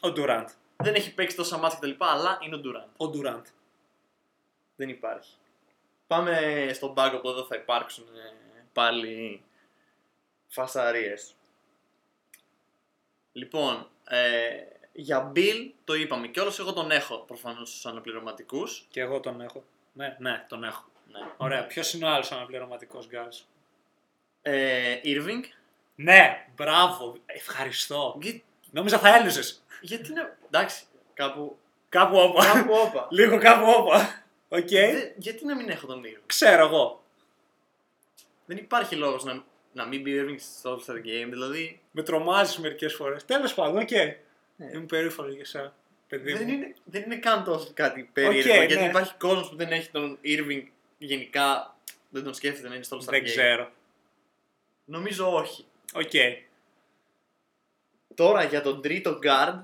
Speaker 2: Ο Durant.
Speaker 1: δεν έχει παίξει τόσα μάτια κτλ. Αλλά είναι ο Durant.
Speaker 2: Ο Durant.
Speaker 1: Δεν υπάρχει. Πάμε στον πάγκο που εδώ θα υπάρξουν ε, πάλι φασαρίες. Λοιπόν, ε, Για Beal το είπαμε κιόλας, εγώ τον έχω προφανώς στους αναπληρωματικούς.
Speaker 2: Και εγώ τον έχω. Ναι, ναι, τον έχω.
Speaker 1: Ναι.
Speaker 2: Ωραία. Ποιος είναι ο άλλος αναπληρωματικός γκάρ.
Speaker 1: Ε, Irving.
Speaker 2: Ναι, μπράβο. Ευχαριστώ.
Speaker 1: Γι-
Speaker 2: Νόμιζα θα έλυσε.
Speaker 1: γιατί να... Εντάξει, κάπου...
Speaker 2: Κάπου όπα.
Speaker 1: κάπου όπα.
Speaker 2: Λίγο κάπου όπα. Οκ.
Speaker 1: Δε- γιατί να μην έχω τον Irving;
Speaker 2: Ξέρω εγώ.
Speaker 1: Δεν υπάρχει λόγος να, να μην μπει ο Irving στο All-Star Game, δηλαδή...
Speaker 2: Με τρομάζεις μερικές φορές. Τέλος πάντων, οκ. Είμαι περήφανος για εσένα, παιδί
Speaker 1: Δεν
Speaker 2: μου.
Speaker 1: είναι, δεν είναι καν τόσο κάτι περίεργο,
Speaker 2: Οκ,
Speaker 1: γιατί
Speaker 2: ναι.
Speaker 1: υπάρχει κόσμος που δεν έχει τον Irving γενικά, δεν τον σκέφτεται να είναι στο All-Star
Speaker 2: Δεν
Speaker 1: Game.
Speaker 2: ξέρω.
Speaker 1: Νομίζω όχι.
Speaker 2: Οκ.
Speaker 1: Τώρα για τον τρίτο guard,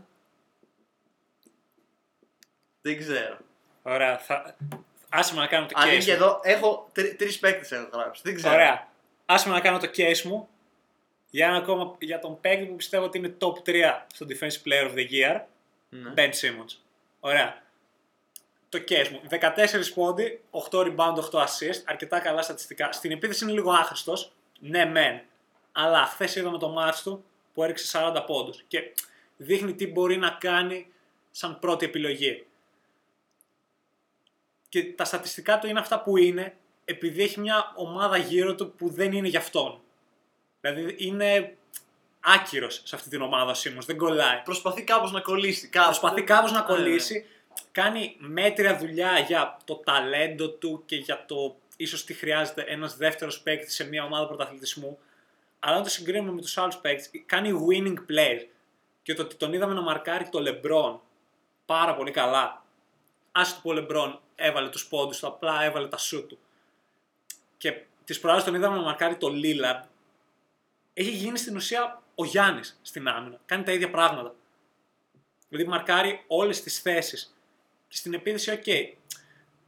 Speaker 1: δεν ξέρω.
Speaker 2: Ωραία. Θα... Άσε με να κάνω το
Speaker 1: Αν είναι
Speaker 2: case
Speaker 1: και
Speaker 2: μου.
Speaker 1: εδώ, έχω τρει τρεις παίκτες έχω γράψει. Δεν ξέρω.
Speaker 2: Ωραία. Άσε με να κάνω το case μου για, ένα ακόμα, για τον παίκτη που πιστεύω ότι είναι top 3 στο Defensive Player of the Year.
Speaker 1: Ναι.
Speaker 2: Ben Simmons. Ωραία. Το case μου. 14 πόντι, 8 rebound, 8 assist. Αρκετά καλά στατιστικά. Στην επίθεση είναι λίγο άχρηστος. Ναι, μεν. Αλλά χθες είδαμε το μάτς του που έριξε 40 πόντους. Και δείχνει τι μπορεί να κάνει σαν πρώτη επιλογή. Και τα στατιστικά του είναι αυτά που είναι επειδή έχει μια ομάδα γύρω του που δεν είναι για αυτόν. Δηλαδή είναι άκυρος σε αυτή την ομάδα ο Simmons, δεν κολλάει.
Speaker 1: Προσπαθεί κάπως να κολλήσει. Κάπως.
Speaker 2: Προσπαθεί κάπως να
Speaker 1: Ναι,
Speaker 2: κολλήσει. Κάνει μέτρια δουλειά για το ταλέντο του και για το ίσως τι χρειάζεται ένας δεύτερος παίκτης σε μια ομάδα πρωταθλητισμού. Αλλά αν το συγκρίνουμε με τους άλλους παίκτες, κάνει winning plays. Και το ότι τον είδαμε να μαρκάρει το LeBron πάρα πολύ καλά. Άσχετο που ο LeBron έβαλε τους πόντους του, απλά έβαλε τα σου του. Και τις προάλλες τον είδαμε να μαρκάρει το Lillard. Έχει γίνει στην ουσία ο Γιάννης στην άμυνα. Κάνει τα ίδια πράγματα. Δηλαδή μαρκάρει όλες τις θέσεις. Και στην επίθεση, οκ.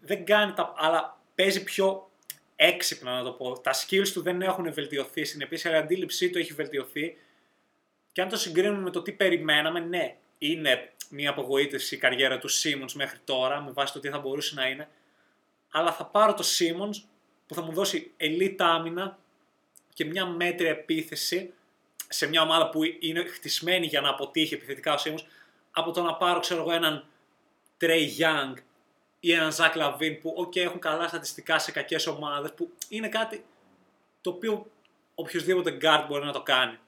Speaker 2: δεν κάνει τα. αλλά παίζει πιο έξυπνα να το πω. Τα skills του δεν έχουν βελτιωθεί. Στην επίθεση, αλλά η αντίληψή του έχει βελτιωθεί. Και αν το συγκρίνουμε με το τι περιμέναμε, ναι, είναι μια απογοήτευση η καριέρα του Simmons μέχρι τώρα, με βάση το τι θα μπορούσε να είναι. Αλλά θα πάρω το Simmons που θα μου δώσει elite άμυνα και μια μέτρια επίθεση σε μια ομάδα που είναι χτισμένη για να αποτύχει επιθετικά ο Simmons, από το να πάρω, ξέρω εγώ, έναν Trey Young ή έναν Zach Lavin που, ok, έχουν καλά στατιστικά σε κακές ομάδες, που είναι κάτι το οποίο οποιοδήποτε guard μπορεί να το κάνει.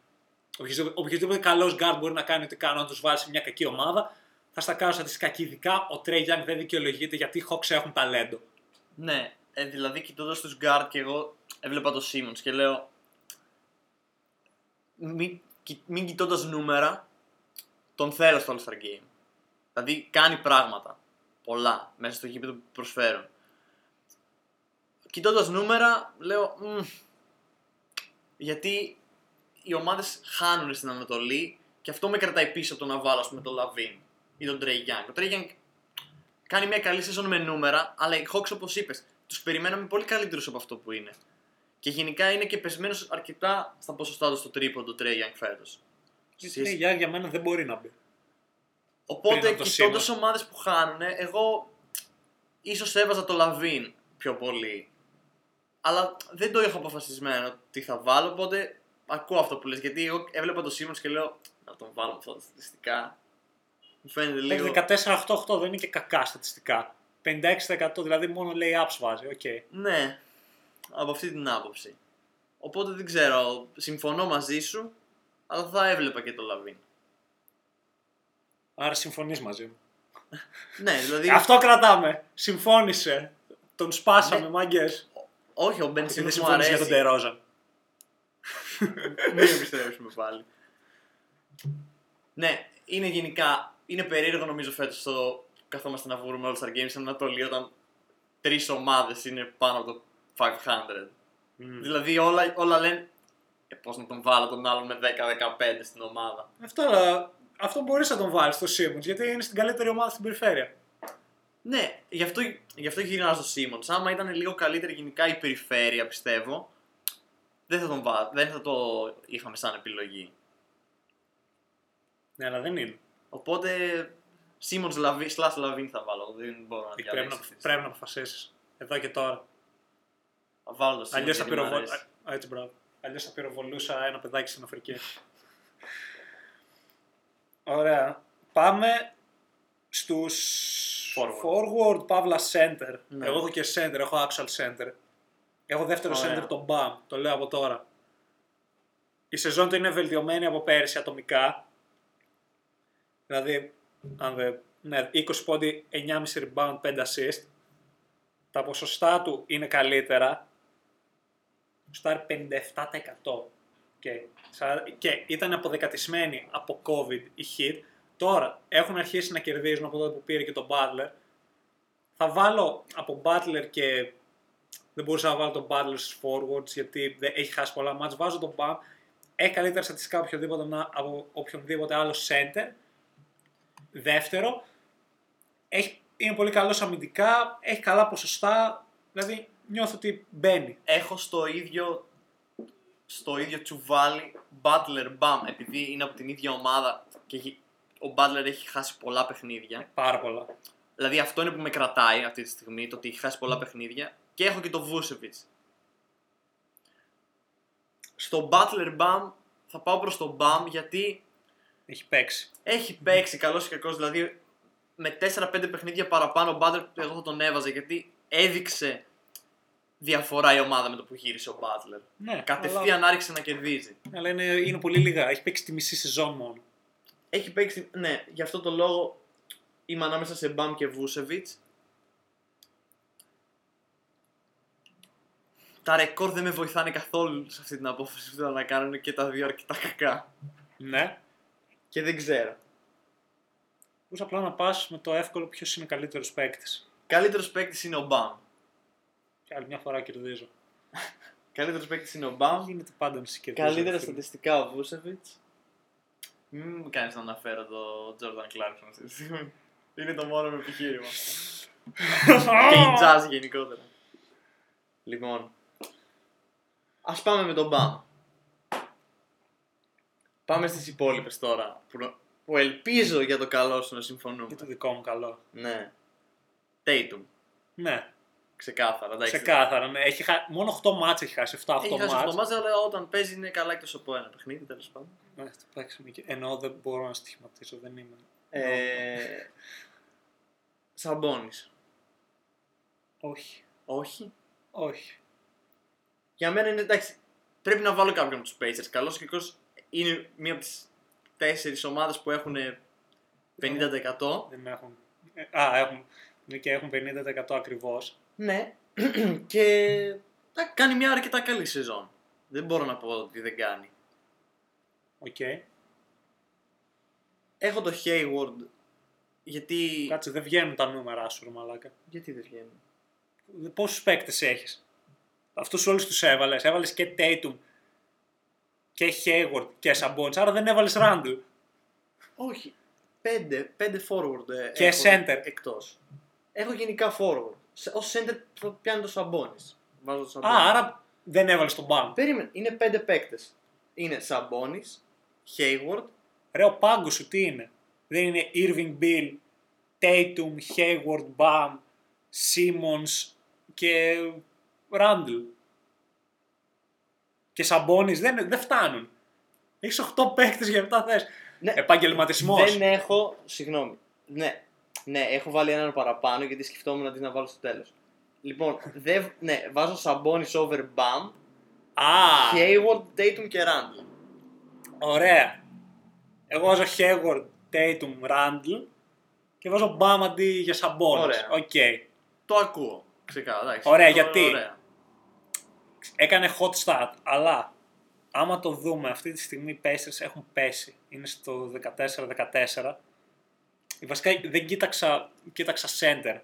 Speaker 2: Οποιοδήποτε, οποιοδήποτε καλός guard μπορεί να κάνει ό,τι κάνω, να τους βάλει σε μια κακή ομάδα, θα στα κάνω στατιστικά και ειδικά ο Trey Young δεν δικαιολογείται γιατί οι Hawks έχουν ταλέντο.
Speaker 1: Ναι, ε, δηλαδή κοιτώντας τους guard και εγώ έβλεπα το Simmons και λέω. Μην, κοι- μην κοιτώντας νούμερα, τον θέλω στο All-Star Game. Δηλαδή κάνει πράγματα. Πολλά μέσα στο γήπεδο που προσφέρουν. Κοιτώντας νούμερα, λέω. «Μμ, γιατί οι ομάδες χάνουν στην Ανατολή και αυτό με κρατάει πίσω από το να βάλω, ας πούμε, τον LaVine ή τον Trey Young. Ο Trey Young κάνει μια καλή σεζόν με νούμερα, αλλά οι Hawks, όπως είπες, τους περιμέναμε πολύ καλύτερους από αυτό που είναι. Και γενικά είναι και πεσμένος αρκετά στα ποσοστά του στο τρίποντο το Trey Young φέτος.
Speaker 2: Ο Trey Young για μένα δεν μπορεί να μπει. Πριν
Speaker 1: Οπότε
Speaker 2: από το
Speaker 1: κοιτώντα
Speaker 2: Simmons.
Speaker 1: ομάδες που χάνουν, εγώ ίσως έβαζα το LaVine πιο πολύ. Αλλά δεν το έχω αποφασισμένο τι θα βάλω, οπότε ακούω αυτό που λες. Γιατί εγώ έβλεπα το Simmons και λέω να τον βάλω με αυτά τα στατιστικά. Μου φαίνεται λίγο.
Speaker 2: Παίζει 14-8-8 δεν είναι και κακά στατιστικά. 56% δηλαδή μόνο lay-ups βάζει. Οκ.
Speaker 1: Ναι, από αυτή την άποψη. Οπότε δεν ξέρω, συμφωνώ μαζί σου, αλλά θα έβλεπα και το LaVine.
Speaker 2: Άρα συμφωνείς μαζί μου.
Speaker 1: Ναι, δηλαδή.
Speaker 2: Αυτό κρατάμε. Συμφώνησε. Τον σπάσαμε,
Speaker 1: Ναι.
Speaker 2: μάγκες.
Speaker 1: Όχι, ο Μπεν
Speaker 2: Δεν
Speaker 1: Simmons μου
Speaker 2: συμφωνεί για τον
Speaker 1: αρέσει.
Speaker 2: Τερόζαν.
Speaker 1: Μην επιστρέψουμε πάλι. Ναι, είναι γενικά. Είναι περίεργο νομίζω φέτος το καθόμαστε να βρούμε All Star Games στην Ανατολή όταν τρεις ομάδες είναι πάνω από το 500. Δηλαδή όλα, όλα λένε ε, πώς να τον βάλω τον άλλον με 10-15 στην ομάδα.
Speaker 2: Αυτό, αλλά αυτό μπορείς να τον βάλεις στο Simmons γιατί είναι στην καλύτερη ομάδα στην περιφέρεια.
Speaker 1: Ναι, γι' αυτό, γι αυτό γυρνάω στο Σίμον. Άμα ήταν λίγο καλύτερη γενικά η περιφέρεια, πιστεύω, δεν θα, τον βά... δεν θα το είχαμε σαν επιλογή.
Speaker 2: Ναι, αλλά δεν είναι.
Speaker 1: Οπότε, Σίμον slash Λαβίν θα βάλω. Δεν μπορώ να
Speaker 2: Πρέπει να,
Speaker 1: διαλέξω.
Speaker 2: πρέπει να αποφασίσεις. Εδώ και τώρα.
Speaker 1: Θα βάλω το Simmons
Speaker 2: Αλλιώς θα,
Speaker 1: γιατί μου
Speaker 2: πυροβολ...
Speaker 1: αρέσει.
Speaker 2: Α, έτσι, μπράβο. Αλλιώς θα πυροβολούσα ένα παιδάκι στην Αφρική. Ωραία. Πάμε στους
Speaker 1: Forward.
Speaker 2: forward, παύλα center.
Speaker 1: Ναι.
Speaker 2: Εγώ έχω και center, έχω actual center. Έχω δεύτερο
Speaker 1: Ωραία.
Speaker 2: center τον BAM, το λέω από τώρα. Η σεζόν του είναι βελτιωμένη από πέρυσι ατομικά. Δηλαδή, αν δε, ναι, 20 πόντι, 9,5 rebound, 5 assist. Τα ποσοστά του είναι καλύτερα. Στάρει 57%. Και, σα- και ήταν αποδεκατισμένοι από COVID η Heat. Τώρα έχουν αρχίσει να κερδίζουν από τότε που πήρε και τον Butler. Θα βάλω από Butler και δεν μπορούσα να βάλω τον Butler στους forwards γιατί δεν έχει χάσει πολλά μάτς. Βάζω τον Bam. Έχει καλύτερα στατιστικά από οποιοδήποτε, να- από οποιονδήποτε άλλο center. Δεύτερο, έχει, είναι πολύ καλός αμυντικά, έχει καλά ποσοστά, δηλαδή νιώθω ότι μπαίνει.
Speaker 1: Έχω στο ίδιο, στο ίδιο τσουβάλι Butler Bam, επειδή είναι από την ίδια ομάδα και έχει- ο Butler έχει χάσει πολλά παιχνίδια.
Speaker 2: Πάρα πολλά.
Speaker 1: Δηλαδή αυτό είναι που με κρατάει αυτή τη στιγμή, το ότι έχει χάσει πολλά παιχνίδια. Και έχω και το Vucevic. Στο Butler Bam θα πάω προς τον Bam γιατί
Speaker 2: Έχει παίξει.
Speaker 1: έχει παίξει καλός και κακός. Δηλαδή με 4-5 παιχνίδια παραπάνω ο Butler εγώ θα τον έβαζα γιατί έδειξε διαφορά η ομάδα με το που γύρισε ο Butler.
Speaker 2: Ναι,
Speaker 1: Κατευθείαν άρχισε να κερδίζει.
Speaker 2: Αλλά, αλλά είναι, είναι πολύ λίγα. Έχει παίξει τη μισή σεζόν μόνο.
Speaker 1: Έχει παίξει, ναι, γι' αυτό το λόγο είμαι ανάμεσα σε Μπαμ και Vucevic. Τα ρεκόρ δεν με βοηθάνε καθόλου σε αυτή την απόφαση που θέλω να κάνω είναι και τα δύο αρκετά κακά.
Speaker 2: Ναι.
Speaker 1: Και δεν ξέρω.
Speaker 2: Μπορείς απλά να πας με το εύκολο ποιος είναι καλύτερος παίκτης.
Speaker 1: Καλύτερος παίκτης είναι ο Μπαμ.
Speaker 2: Και άλλη μια φορά κερδίζω.
Speaker 1: Καλύτερος παίκτης είναι ο Μπαμ.
Speaker 2: Γίνεται πάντα να σε κερδίζω.
Speaker 1: Καλύτερα
Speaker 2: φίλε.
Speaker 1: στατιστικά ο Vucevic. Μην μου κάνεις να αναφέρω το Jordan Clarkson αυτή τη στιγμή. Είναι το μόνο μου επιχείρημα. και η jazz γενικότερα. Λοιπόν, ας πάμε με τον Μπαμ. Πάμε στις υπόλοιπες τώρα, που, που ελπίζω για το καλό σου να συμφωνούμε.
Speaker 2: Για το δικό μου καλό.
Speaker 1: Ναι. Tatum,
Speaker 2: Ναι,
Speaker 1: ξεκάθαρα. εντάξει.
Speaker 2: ξεκάθαρα. Ναι. Έχει χα... Μόνο 8 μάτς έχει χάσει. 7-8
Speaker 1: Έχει χάσει αυτό το
Speaker 2: μάτς.
Speaker 1: μάτς, αλλά όταν παίζει είναι καλά εκτός από ένα παιχνίδι, τέλος πάντων.
Speaker 2: Ναι, εντάξει, Μίκη. Ενώ δεν μπορώ να στοιχηματίσω, δεν είμαι.
Speaker 1: Ε, Σαμπόνις.
Speaker 2: Όχι.
Speaker 1: Όχι.
Speaker 2: Όχι.
Speaker 1: Για μένα είναι εντάξει. Πρέπει να βάλω κάποιον από τους Pacers. Καλός και κακός είναι μία από τις τέσσερις ομάδες που έχουν 50%.
Speaker 2: Δεν έχουν. Ε, Α, έχουν. Ναι, και έχουν 50% ακριβώς.
Speaker 1: Ναι. και εντάξει, κάνει μια αρκετά καλή σεζόν. Δεν μπορώ να πω ότι δεν κάνει.
Speaker 2: Οκ.
Speaker 1: Έχω το Hayward γιατί.
Speaker 2: Κάτσε, δεν βγαίνουν τα νούμερα σου, ρε μαλάκα.
Speaker 1: Γιατί δεν βγαίνει.
Speaker 2: Πόσους παίκτες έχεις; Αυτούς όλους τους έβαλες. Έβαλες και Tatum και Hayward και Sabonis. Άρα δεν έβαλες Randall.
Speaker 1: Όχι. Πέντε, πέντε forward ε,
Speaker 2: Και
Speaker 1: έχω
Speaker 2: center.
Speaker 1: εκτός. Έχω γενικά forward. Σε- Ως center θα πιάνει το Sabonis. Βάζω το Sabonis.
Speaker 2: Α, άρα δεν έβαλες τον Bam.
Speaker 1: Περίμενε, είναι πέντε παίκτες. Είναι Sabonis, Hayward,
Speaker 2: Ρε, ο πάγκος σου τι είναι; Δεν είναι Irving Bill, Tatum, Hayward, Bam, Simmons και Randall. Και Sabonis δεν, δεν φτάνουν. Έχεις 8 παίκτες για 7 θέσεις.
Speaker 1: Ναι.
Speaker 2: Επαγγελματισμός.
Speaker 1: Δεν έχω. Συγγνώμη. Ναι, ναι, έχω βάλει έναν παραπάνω γιατί σκεφτόμουν αντί να βάλω στο τέλος. Λοιπόν, δεν, ναι, βάζω Sabonis over Bam,
Speaker 2: Α,
Speaker 1: Hayward, Tatum και Randall.
Speaker 2: ωραία. Εγώ βάζω Hayward, Tatum, Randall και βάζω Bam αντί για Sabonis.
Speaker 1: Ωραία.
Speaker 2: Οκ.
Speaker 1: Το ακούω. Ξεκάθαρα. εντάξει.
Speaker 2: Ωραία,
Speaker 1: Το-
Speaker 2: γιατί;
Speaker 1: Ωραία.
Speaker 2: Έκανε hot start, αλλά άμα το δούμε, αυτή τη στιγμή οι Pacers έχουν πέσει. Είναι στο 14-14. Βασικά δεν κοίταξα, κοίταξα center.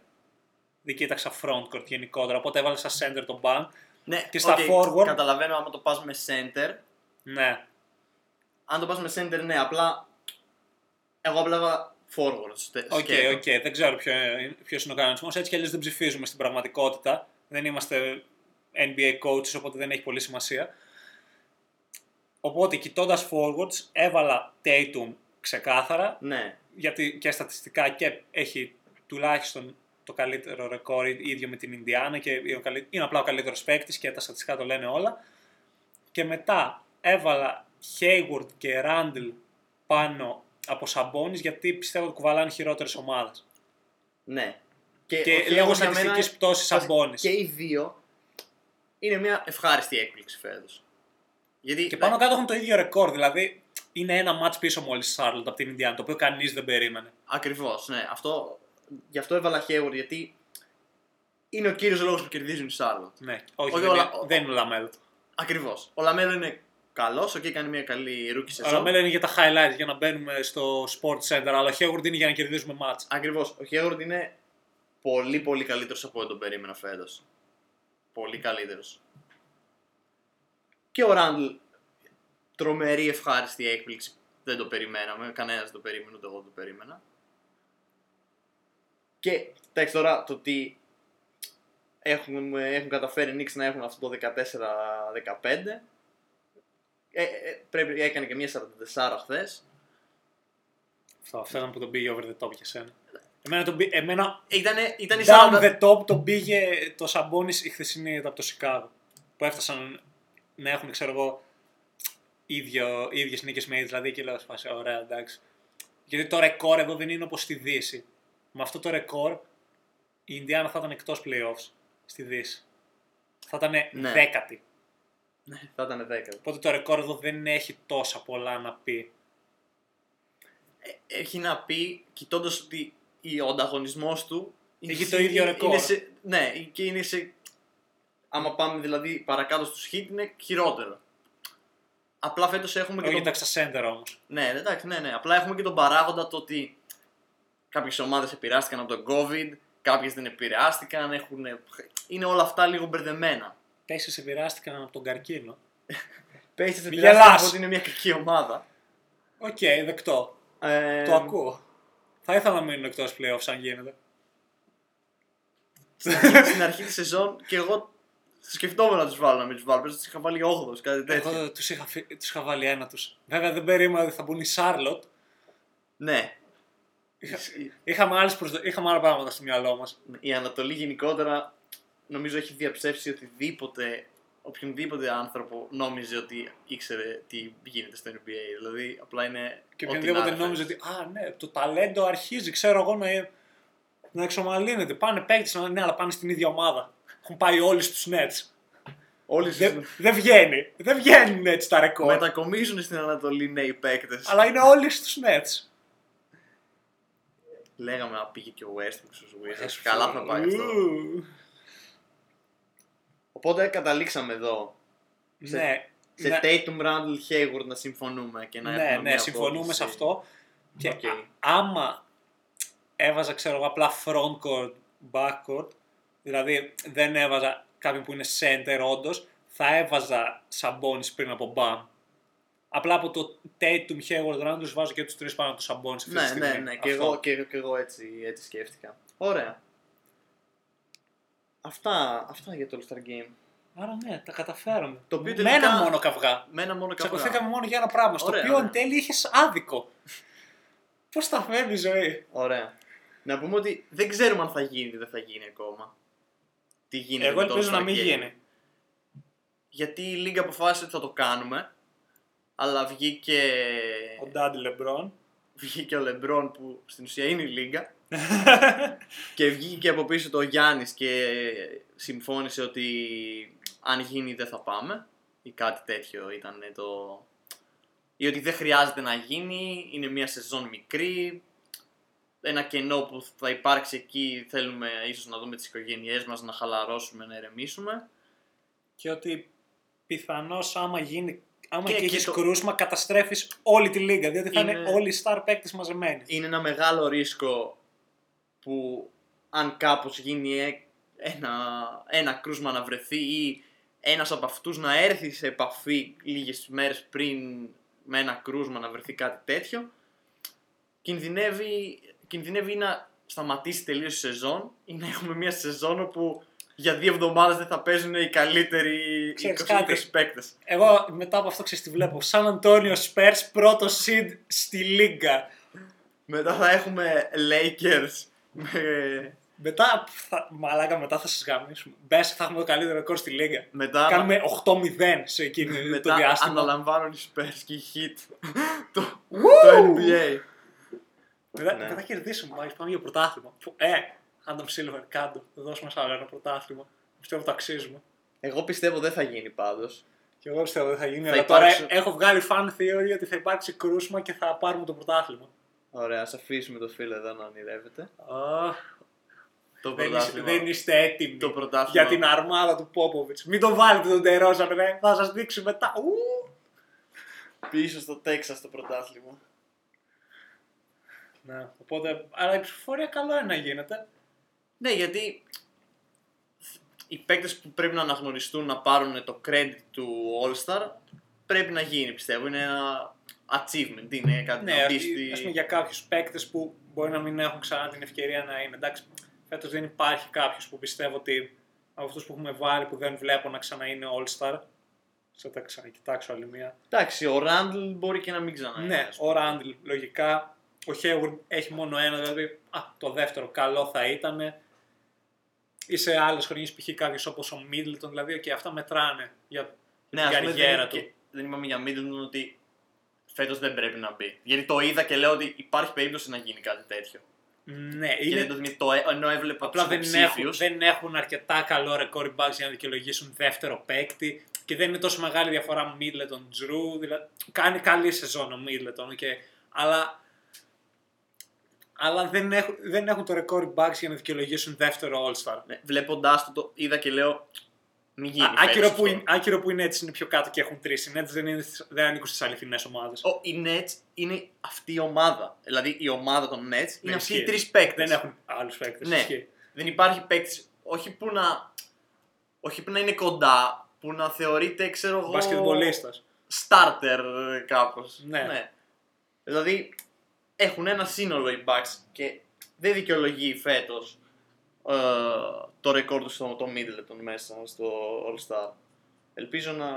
Speaker 2: Δεν κοίταξα frontcourt γενικότερα, οπότε έβαλα σαν center τον Bam.
Speaker 1: Ναι,
Speaker 2: Και στα
Speaker 1: ok,
Speaker 2: forward-
Speaker 1: Καταλαβαίνω άμα το πας με center.
Speaker 2: Ναι,
Speaker 1: Αν το πας με center, ναι, απλά. Εγώ απλά έβαλα forward. στε-
Speaker 2: οκ,
Speaker 1: σκέτο.
Speaker 2: οκ, δεν ξέρω ποιο, ποιος είναι ο κανονισμός. Έτσι κι αλλιώς δεν ψηφίζουμε στην πραγματικότητα. Δεν είμαστε NBA coaches, οπότε δεν έχει πολύ σημασία. Οπότε κοιτώντας forwards, έβαλα Tatum ξεκάθαρα,
Speaker 1: Ναι,
Speaker 2: γιατί και στατιστικά και έχει τουλάχιστον το καλύτερο ρεκόρ ίδιο με την Ινδιάνα και είναι ο καλύ- είναι απλά ο καλύτερος παίκτης και τα στατιστικά το λένε όλα. Και μετά έβαλα Hayward και Randall πάνω από Σαμπόνι γιατί πιστεύω ότι κουβαλάνε χειρότερες ομάδες.
Speaker 1: Ναι.
Speaker 2: Και,
Speaker 1: ο
Speaker 2: λόγω
Speaker 1: Χέγουρντ για μένα-
Speaker 2: στατιστικής πτώσης Σαμπόνι.
Speaker 1: Και οι δύο είναι μια ευχάριστη έκπληξη φέτος. Γιατί
Speaker 2: Και πάνω κάτω έχουν το ίδιο ρεκόρ. Δηλαδή είναι ένα μάτς πίσω μόλις Σάρλοτ από την Ινδιάνα, το οποίο κανείς δεν περίμενε.
Speaker 1: Ακριβώς, ναι. Αυτό, γι' αυτό έβαλα Χέγουρ, γιατί είναι ο κύριος λόγος που κερδίζουν οι Σάρλοτ.
Speaker 2: Ναι, όχι,
Speaker 1: Όχι,
Speaker 2: δεν,
Speaker 1: όλα-
Speaker 2: είναι, δεν είναι ο LaMelo.
Speaker 1: Ακριβώς. Ο LaMelo είναι καλός, ο κάνει μια καλή rookie
Speaker 2: Ο
Speaker 1: σεζόν.
Speaker 2: LaMelo είναι για τα highlights για να μπαίνουμε στο Sports Center, αλλά ο Hayward είναι για να κερδίζουμε ματς.
Speaker 1: Ακριβώς. Ο Hayward είναι πολύ πολύ καλύτερος από ό,τι τον περίμενα φέτος. Πολύ καλύτερος. Και ο Ράντλ, τρομερή ευχάριστη έκπληξη. Δεν το περιμέναμε. Κανένας δεν το περίμενε, ούτε εγώ το περίμενα. Και εντάξει τώρα το ότι έχουν, έχουν καταφέρει οι Knicks να έχουν αυτό το 14-15. Ε, ε, πρέπει, έκανε και μια 44 χθες.
Speaker 2: Αυτό, αυτό ήταν που τον πήγε over the top για σένα. Εμένα, τον, πή- εμένα
Speaker 1: Ήτανε, ήταν η
Speaker 2: down
Speaker 1: 40...
Speaker 2: the top τον πήγε το Σαμπόνι η χθεσινή από το Σικάγο. Που έφτασαν να έχουν, ξέρω εγώ, ίδιο, ίδιες νίκες με δηλαδή και λέω σπάσει, ωραία εντάξει. Γιατί το ρεκόρ εδώ δεν είναι όπως στη Δύση. Με αυτό το ρεκόρ η Ινδιάνα θα ήταν εκτός playoffs στη Δύση. Θα ήταν
Speaker 1: Ναι.
Speaker 2: δέκατη.
Speaker 1: Ναι, θα ήταν 10.
Speaker 2: Οπότε το ρεκόρ εδώ δεν έχει τόσα πολλά να πει.
Speaker 1: έχει να πει, κοιτώντας ότι η- ο ανταγωνισμός του.
Speaker 2: Έχει
Speaker 1: είναι
Speaker 2: το
Speaker 1: σε-
Speaker 2: ίδιο
Speaker 1: είναι
Speaker 2: ρεκόρ.
Speaker 1: σε- ναι, και είναι σε. Άμα πάμε δηλαδή παρακάτω στους Heat είναι χειρότερο. Απλά φέτος έχουμε και
Speaker 2: Όχι
Speaker 1: τον...
Speaker 2: εντάξει στα center όμως.
Speaker 1: Ναι, εντάξει, ναι, ναι. Απλά έχουμε και τον παράγοντα το ότι κάποιες ομάδες επηρεάστηκαν από τον COVID, κάποιες δεν επηρεάστηκαν, έχουν... είναι όλα αυτά λίγο μπερδεμένα.
Speaker 2: Pacers επηρεάστηκαν από τον καρκίνο.
Speaker 1: Pacers
Speaker 2: Μη
Speaker 1: επηρεάστηκαν
Speaker 2: γελάς.
Speaker 1: από ότι είναι μια κακή ομάδα.
Speaker 2: Οκ, δεκτό.
Speaker 1: Ε,
Speaker 2: Το ακούω. Θα ήθελα να μείνουν εκτός playoffs αν γίνεται.
Speaker 1: στην αρχή- στην αρχή της σεζόν και εγώ σκεφτόμουν να τους βάλω να μην τους βάλω. Πες ότι τους είχα βάλει 8 κάτι τέτοιο.
Speaker 2: Εγώ τους είχα, φυ- τους είχα βάλει ένα τους. Βέβαια δεν περίμενα ότι θα μπουν οι Σάρλοτ.
Speaker 1: Ναι.
Speaker 2: Είχα- Είχαμε, άλλες προσδο... είχαμε άλλα πράγματα στο μυαλό μας.
Speaker 1: Η Ανατολή γενικότερα νομίζω έχει διαψεύσει οτιδήποτε, οποιονδήποτε άνθρωπο νόμιζε ότι ήξερε τι γίνεται στο NBA. Δηλαδή απλά είναι.
Speaker 2: Και
Speaker 1: ό,τι
Speaker 2: οποιονδήποτε
Speaker 1: να είναι
Speaker 2: νόμιζε
Speaker 1: φέτος.
Speaker 2: ότι α, ναι, το ταλέντο αρχίζει, ξέρω εγώ, να, να εξομαλύνεται. Πάνε παίκτες, ναι, αλλά πάνε στην ίδια ομάδα. Έχουν πάει όλοι στους Nets.
Speaker 1: Όλοι
Speaker 2: Δεν
Speaker 1: στους-
Speaker 2: δεν βγαίνει. Δεν βγαίνουν έτσι τα ρεκόρ.
Speaker 1: μετακομίζουν στην Ανατολή νέοι παίκτες.
Speaker 2: Αλλά είναι όλοι στους Nets.
Speaker 1: Λέγαμε να πήγε και ο Westbrook στους Wizards.
Speaker 2: Ες,
Speaker 1: Καλά θα πάει αυτό.
Speaker 2: Ου.
Speaker 1: Οπότε καταλήξαμε εδώ. Σε-
Speaker 2: Ναι.
Speaker 1: Σε
Speaker 2: ναι.
Speaker 1: Tatum, Randall, Hayward να συμφωνούμε και να
Speaker 2: ναι,
Speaker 1: έχουμε
Speaker 2: ναι,
Speaker 1: μια
Speaker 2: συμφωνούμε
Speaker 1: απόψη.
Speaker 2: σε αυτό. Και
Speaker 1: Οκ.
Speaker 2: α- άμα έβαζα, ξέρω εγώ, απλά frontcourt, backcourt, δηλαδή δεν έβαζα κάποιον που είναι center όντως, θα έβαζα Sabonis πριν από Bam. Απλά από το Tatum, Hayward, Randle τους βάζω και τους τρεις πάνω από το Sabonis αυτή τη
Speaker 1: Ναι,
Speaker 2: στιγμή.
Speaker 1: ναι, ναι. Και
Speaker 2: Αυτό.
Speaker 1: εγώ, και, και εγώ έτσι, έτσι σκέφτηκα. Ωραία. Αυτά, αυτά για το All-Star Game.
Speaker 2: Άρα ναι, τα καταφέραμε.
Speaker 1: Το οποίο
Speaker 2: Με
Speaker 1: τελικά-
Speaker 2: ένα μόνο καυγά.
Speaker 1: Με ένα μόνο καυγά.
Speaker 2: Τσακωθήκαμε μόνο για ένα πράγμα, στο
Speaker 1: Ωραία,
Speaker 2: οποίο
Speaker 1: ωραία.
Speaker 2: εν τέλει είχες άδικο. Πώς τα φέρνει η ζωή;
Speaker 1: Ωραία. Να πούμε ότι δεν ξέρουμε αν θα γίνει ή δεν θα γίνει ακόμα. Τι γίνεται
Speaker 2: Εγώ
Speaker 1: με το
Speaker 2: ελπίζω να
Speaker 1: All-Star
Speaker 2: μην
Speaker 1: Game.
Speaker 2: γίνει.
Speaker 1: Γιατί η Λίγκα αποφάσισε ότι θα το κάνουμε. Αλλά βγήκε,
Speaker 2: Ο Ντάντι Λεμπρόν.
Speaker 1: βγήκε ο Λεμπρόν που στην ουσία είναι η Λίγκα. Και βγήκε από πίσω το Γιάννης και συμφώνησε ότι αν γίνει δεν θα πάμε. Ή κάτι τέτοιο ήταν το... Ή ότι δεν χρειάζεται να γίνει, είναι μια σεζόν μικρή. Ένα κενό που θα υπάρξει εκεί θέλουμε ίσως να δούμε τις οικογένειές μας, να χαλαρώσουμε, να ηρεμήσουμε.
Speaker 2: και ότι πιθανώς άμα γίνει. Άμα
Speaker 1: Και-
Speaker 2: και,
Speaker 1: και
Speaker 2: έχεις
Speaker 1: το-
Speaker 2: κρούσμα, καταστρέφεις όλη τη λίγα. Διότι θα είναι,
Speaker 1: Είναι-
Speaker 2: όλοι οι star παίκτες μαζεμένοι.
Speaker 1: είναι ένα μεγάλο ρίσκο που αν κάπως γίνει ε- ένα, ένα κρούσμα να βρεθεί ή ένας από αυτούς να έρθει σε επαφή λίγες μέρες πριν με ένα κρούσμα να βρεθεί κάτι τέτοιο κινδυνεύει, κινδυνεύει ή να σταματήσει τελείως η σεζόν ή να έχουμε μια σεζόν όπου για δύο εβδομάδες δεν θα παίζουν οι καλύτεροι
Speaker 2: Ξέρεις
Speaker 1: 20,
Speaker 2: κάτι;
Speaker 1: 20 παίκτες.
Speaker 2: Εγώ μετά από αυτό ξέρεις τι βλέπω; Σαν Αντώνιο Spurs πρώτο seed στη λίγα.
Speaker 1: Μετά θα έχουμε Lakers με...
Speaker 2: Μετά, θα, μαλάκα, μετά θα σας γαμίσουμε. Μπες, θα έχουμε το καλύτερο ρεκόρ στη λίγα.
Speaker 1: Μετά
Speaker 2: Κάνουμε 8-0 σε εκείνη το
Speaker 1: Μετά
Speaker 2: διάστημα.
Speaker 1: αναλαμβάνουν οι Spurs και οι Heat το, το NBA.
Speaker 2: Δεν θα-
Speaker 1: Ναι.
Speaker 2: δεν θα κερδίσουμε, μάλιστα πάμε για πρωτάθλημα. Που- Ε, Adam Silver, κάτω. Δώσ' μας άλλο ένα πρωτάθλημα. Πιστεύω το αξίζουμε.
Speaker 1: Εγώ πιστεύω δεν θα γίνει πάντως.
Speaker 2: Και εγώ πιστεύω δεν θα γίνει.
Speaker 1: Θα
Speaker 2: αλλά
Speaker 1: υπάρξουν-
Speaker 2: τώρα έχω βγάλει fan theory ότι θα υπάρξει κρούσμα και θα πάρουμε το πρωτάθλημα.
Speaker 1: Ωραία, ας αφήσουμε το φίλο εδώ να ονειρεύεται.
Speaker 2: Αχ,
Speaker 1: Το
Speaker 2: δεν, είστε,
Speaker 1: πρωτάθλημα.
Speaker 2: δεν είστε έτοιμοι
Speaker 1: Το πρωτάθλημα.
Speaker 2: για την αρμάδα του Πόποβιτς. Μην το βάλετε τον Τερόζαν, ρε. Θα σας δείξω μετά. Ου!
Speaker 1: Πίσω στο Τέξας το πρωτάθλημα.
Speaker 2: Ναι, οπότε, αλλά η ψηφοφορία καλό είναι να γίνεται.
Speaker 1: Ναι, γιατί οι παίκτες που πρέπει να αναγνωριστούν να πάρουν το credit του All-Star πρέπει να γίνει, πιστεύω. Είναι ένα achievement, είναι κάτι
Speaker 2: Ναι,
Speaker 1: να μπεις
Speaker 2: ας,
Speaker 1: στη...
Speaker 2: ας πούμε για κάποιους παίκτες που μπορεί να μην έχουν ξανά την ευκαιρία να είναι. Εντάξει, φέτος δεν υπάρχει κάποιος που πιστεύω ότι από αυτούς που έχουμε βάλει που δεν βλέπω να ξανά είναι All-Star. Θα τα ξανακοιτάξω άλλη μία.
Speaker 1: Εντάξει, ο Ράντλ μπορεί και να μην ξανά είναι,
Speaker 2: Ναι,
Speaker 1: ας πούμε.
Speaker 2: ο Ράντλ λογικά. Ο Hayward έχει μόνο ένα, δηλαδή α, το δεύτερο καλό θα ήταν. Ή σε άλλες χρονιές π.χ. κάποιος όπως ο Μίτλτον, δηλαδή και αυτά μετράνε για
Speaker 1: Ναι,
Speaker 2: την
Speaker 1: ας πούμε,
Speaker 2: καριέρα
Speaker 1: δεν,
Speaker 2: του.
Speaker 1: και- δεν είπαμε για Middleton ότι φέτος δεν πρέπει να μπει. Γιατί το είδα και λέω ότι υπάρχει περίπτωση να γίνει κάτι τέτοιο.
Speaker 2: Ναι,
Speaker 1: Και
Speaker 2: είναι,
Speaker 1: δεν το θυμάμαι, το, ε- ενώ έβλεπα
Speaker 2: απλά
Speaker 1: τους
Speaker 2: δεν έχουν,
Speaker 1: υποψήφιους.
Speaker 2: δεν έχουν αρκετά καλό ρεκόρ bugs για να δικαιολογήσουν δεύτερο παίκτη και δεν είναι τόσο μεγάλη διαφορά Μίτλετον Τζρου. Δηλαδή, κάνει καλή σεζόν ο Μίτλετον, okay, αλλά, αλλά δεν, έχουν, δεν έχουν το ρεκόρ bugs για να δικαιολογήσουν δεύτερο All-Star.
Speaker 1: Ναι, Βλέποντάς το, το είδα και λέω. Μην γίνεις.
Speaker 2: Α, άκυρο,
Speaker 1: φέτος
Speaker 2: που
Speaker 1: αυτό.
Speaker 2: είναι, άκυρο που είναι έτσι είναι πιο κάτω και έχουν τρεις. Οι Nets δεν, είναι, δεν ανήκουν στις αληθινέ ομάδες.
Speaker 1: Ο, οι Nets είναι αυτή η ομάδα. Δηλαδή η ομάδα των Nets είναι αυτοί οι τρεις παίκτες.
Speaker 2: Δεν έχουν άλλους παίκτες.
Speaker 1: Ναι. Δεν υπάρχει παίκτη. Όχι που να. Όχι που να είναι κοντά. Που να θεωρείται, ξέρω εγώ.
Speaker 2: Μπασκετμπολίστας.
Speaker 1: Starter κάπως.
Speaker 2: Ναι.
Speaker 1: Δηλαδή έχουν ένα σύνολο οι Bucks και δεν δικαιολογεί φέτος το ρεκόρ του στο το Middleton μέσα στο All Star. Ελπίζω να,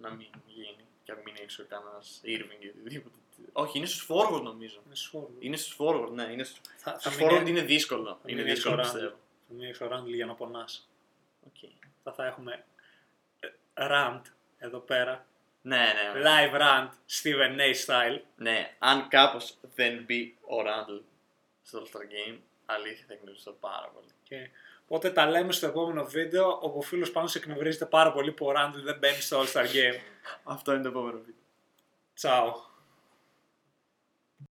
Speaker 1: να μην γίνει και να μην είναι έξω κανένας Irving ή οτιδήποτε. Όχι, είναι στους forward νομίζω.
Speaker 2: Είναι forward.
Speaker 1: Είναι στους forward, ναι. Είναι στους...
Speaker 2: Θα, θα
Speaker 1: Στους
Speaker 2: μείνει-
Speaker 1: forward είναι δύσκολο.
Speaker 2: θα
Speaker 1: Είναι
Speaker 2: μείνει
Speaker 1: δύσκολο
Speaker 2: έξω ο
Speaker 1: πιστεύω.
Speaker 2: Θα μείνει έξω ο Ράντλ για να πονάς.
Speaker 1: Οκ.
Speaker 2: Θα, θα έχουμε ε, rant εδώ πέρα.
Speaker 1: Ναι, ναι.
Speaker 2: Live rant Stephen A. style.
Speaker 1: Ναι, αν κάπως δεν μπει ο Ράντλ στο All Star Game, αλήθεια θα εκνευριστώ πάρα πολύ.
Speaker 2: Και, οπότε τα λέμε στο επόμενο βίντεο όπου ο φίλος πάνω σε εκνευρίζεται πάρα πολύ που ο Ράντλ δεν μπαίνει στο All Star Game.
Speaker 1: Αυτό είναι το επόμενο βίντεο.
Speaker 2: Τσάου.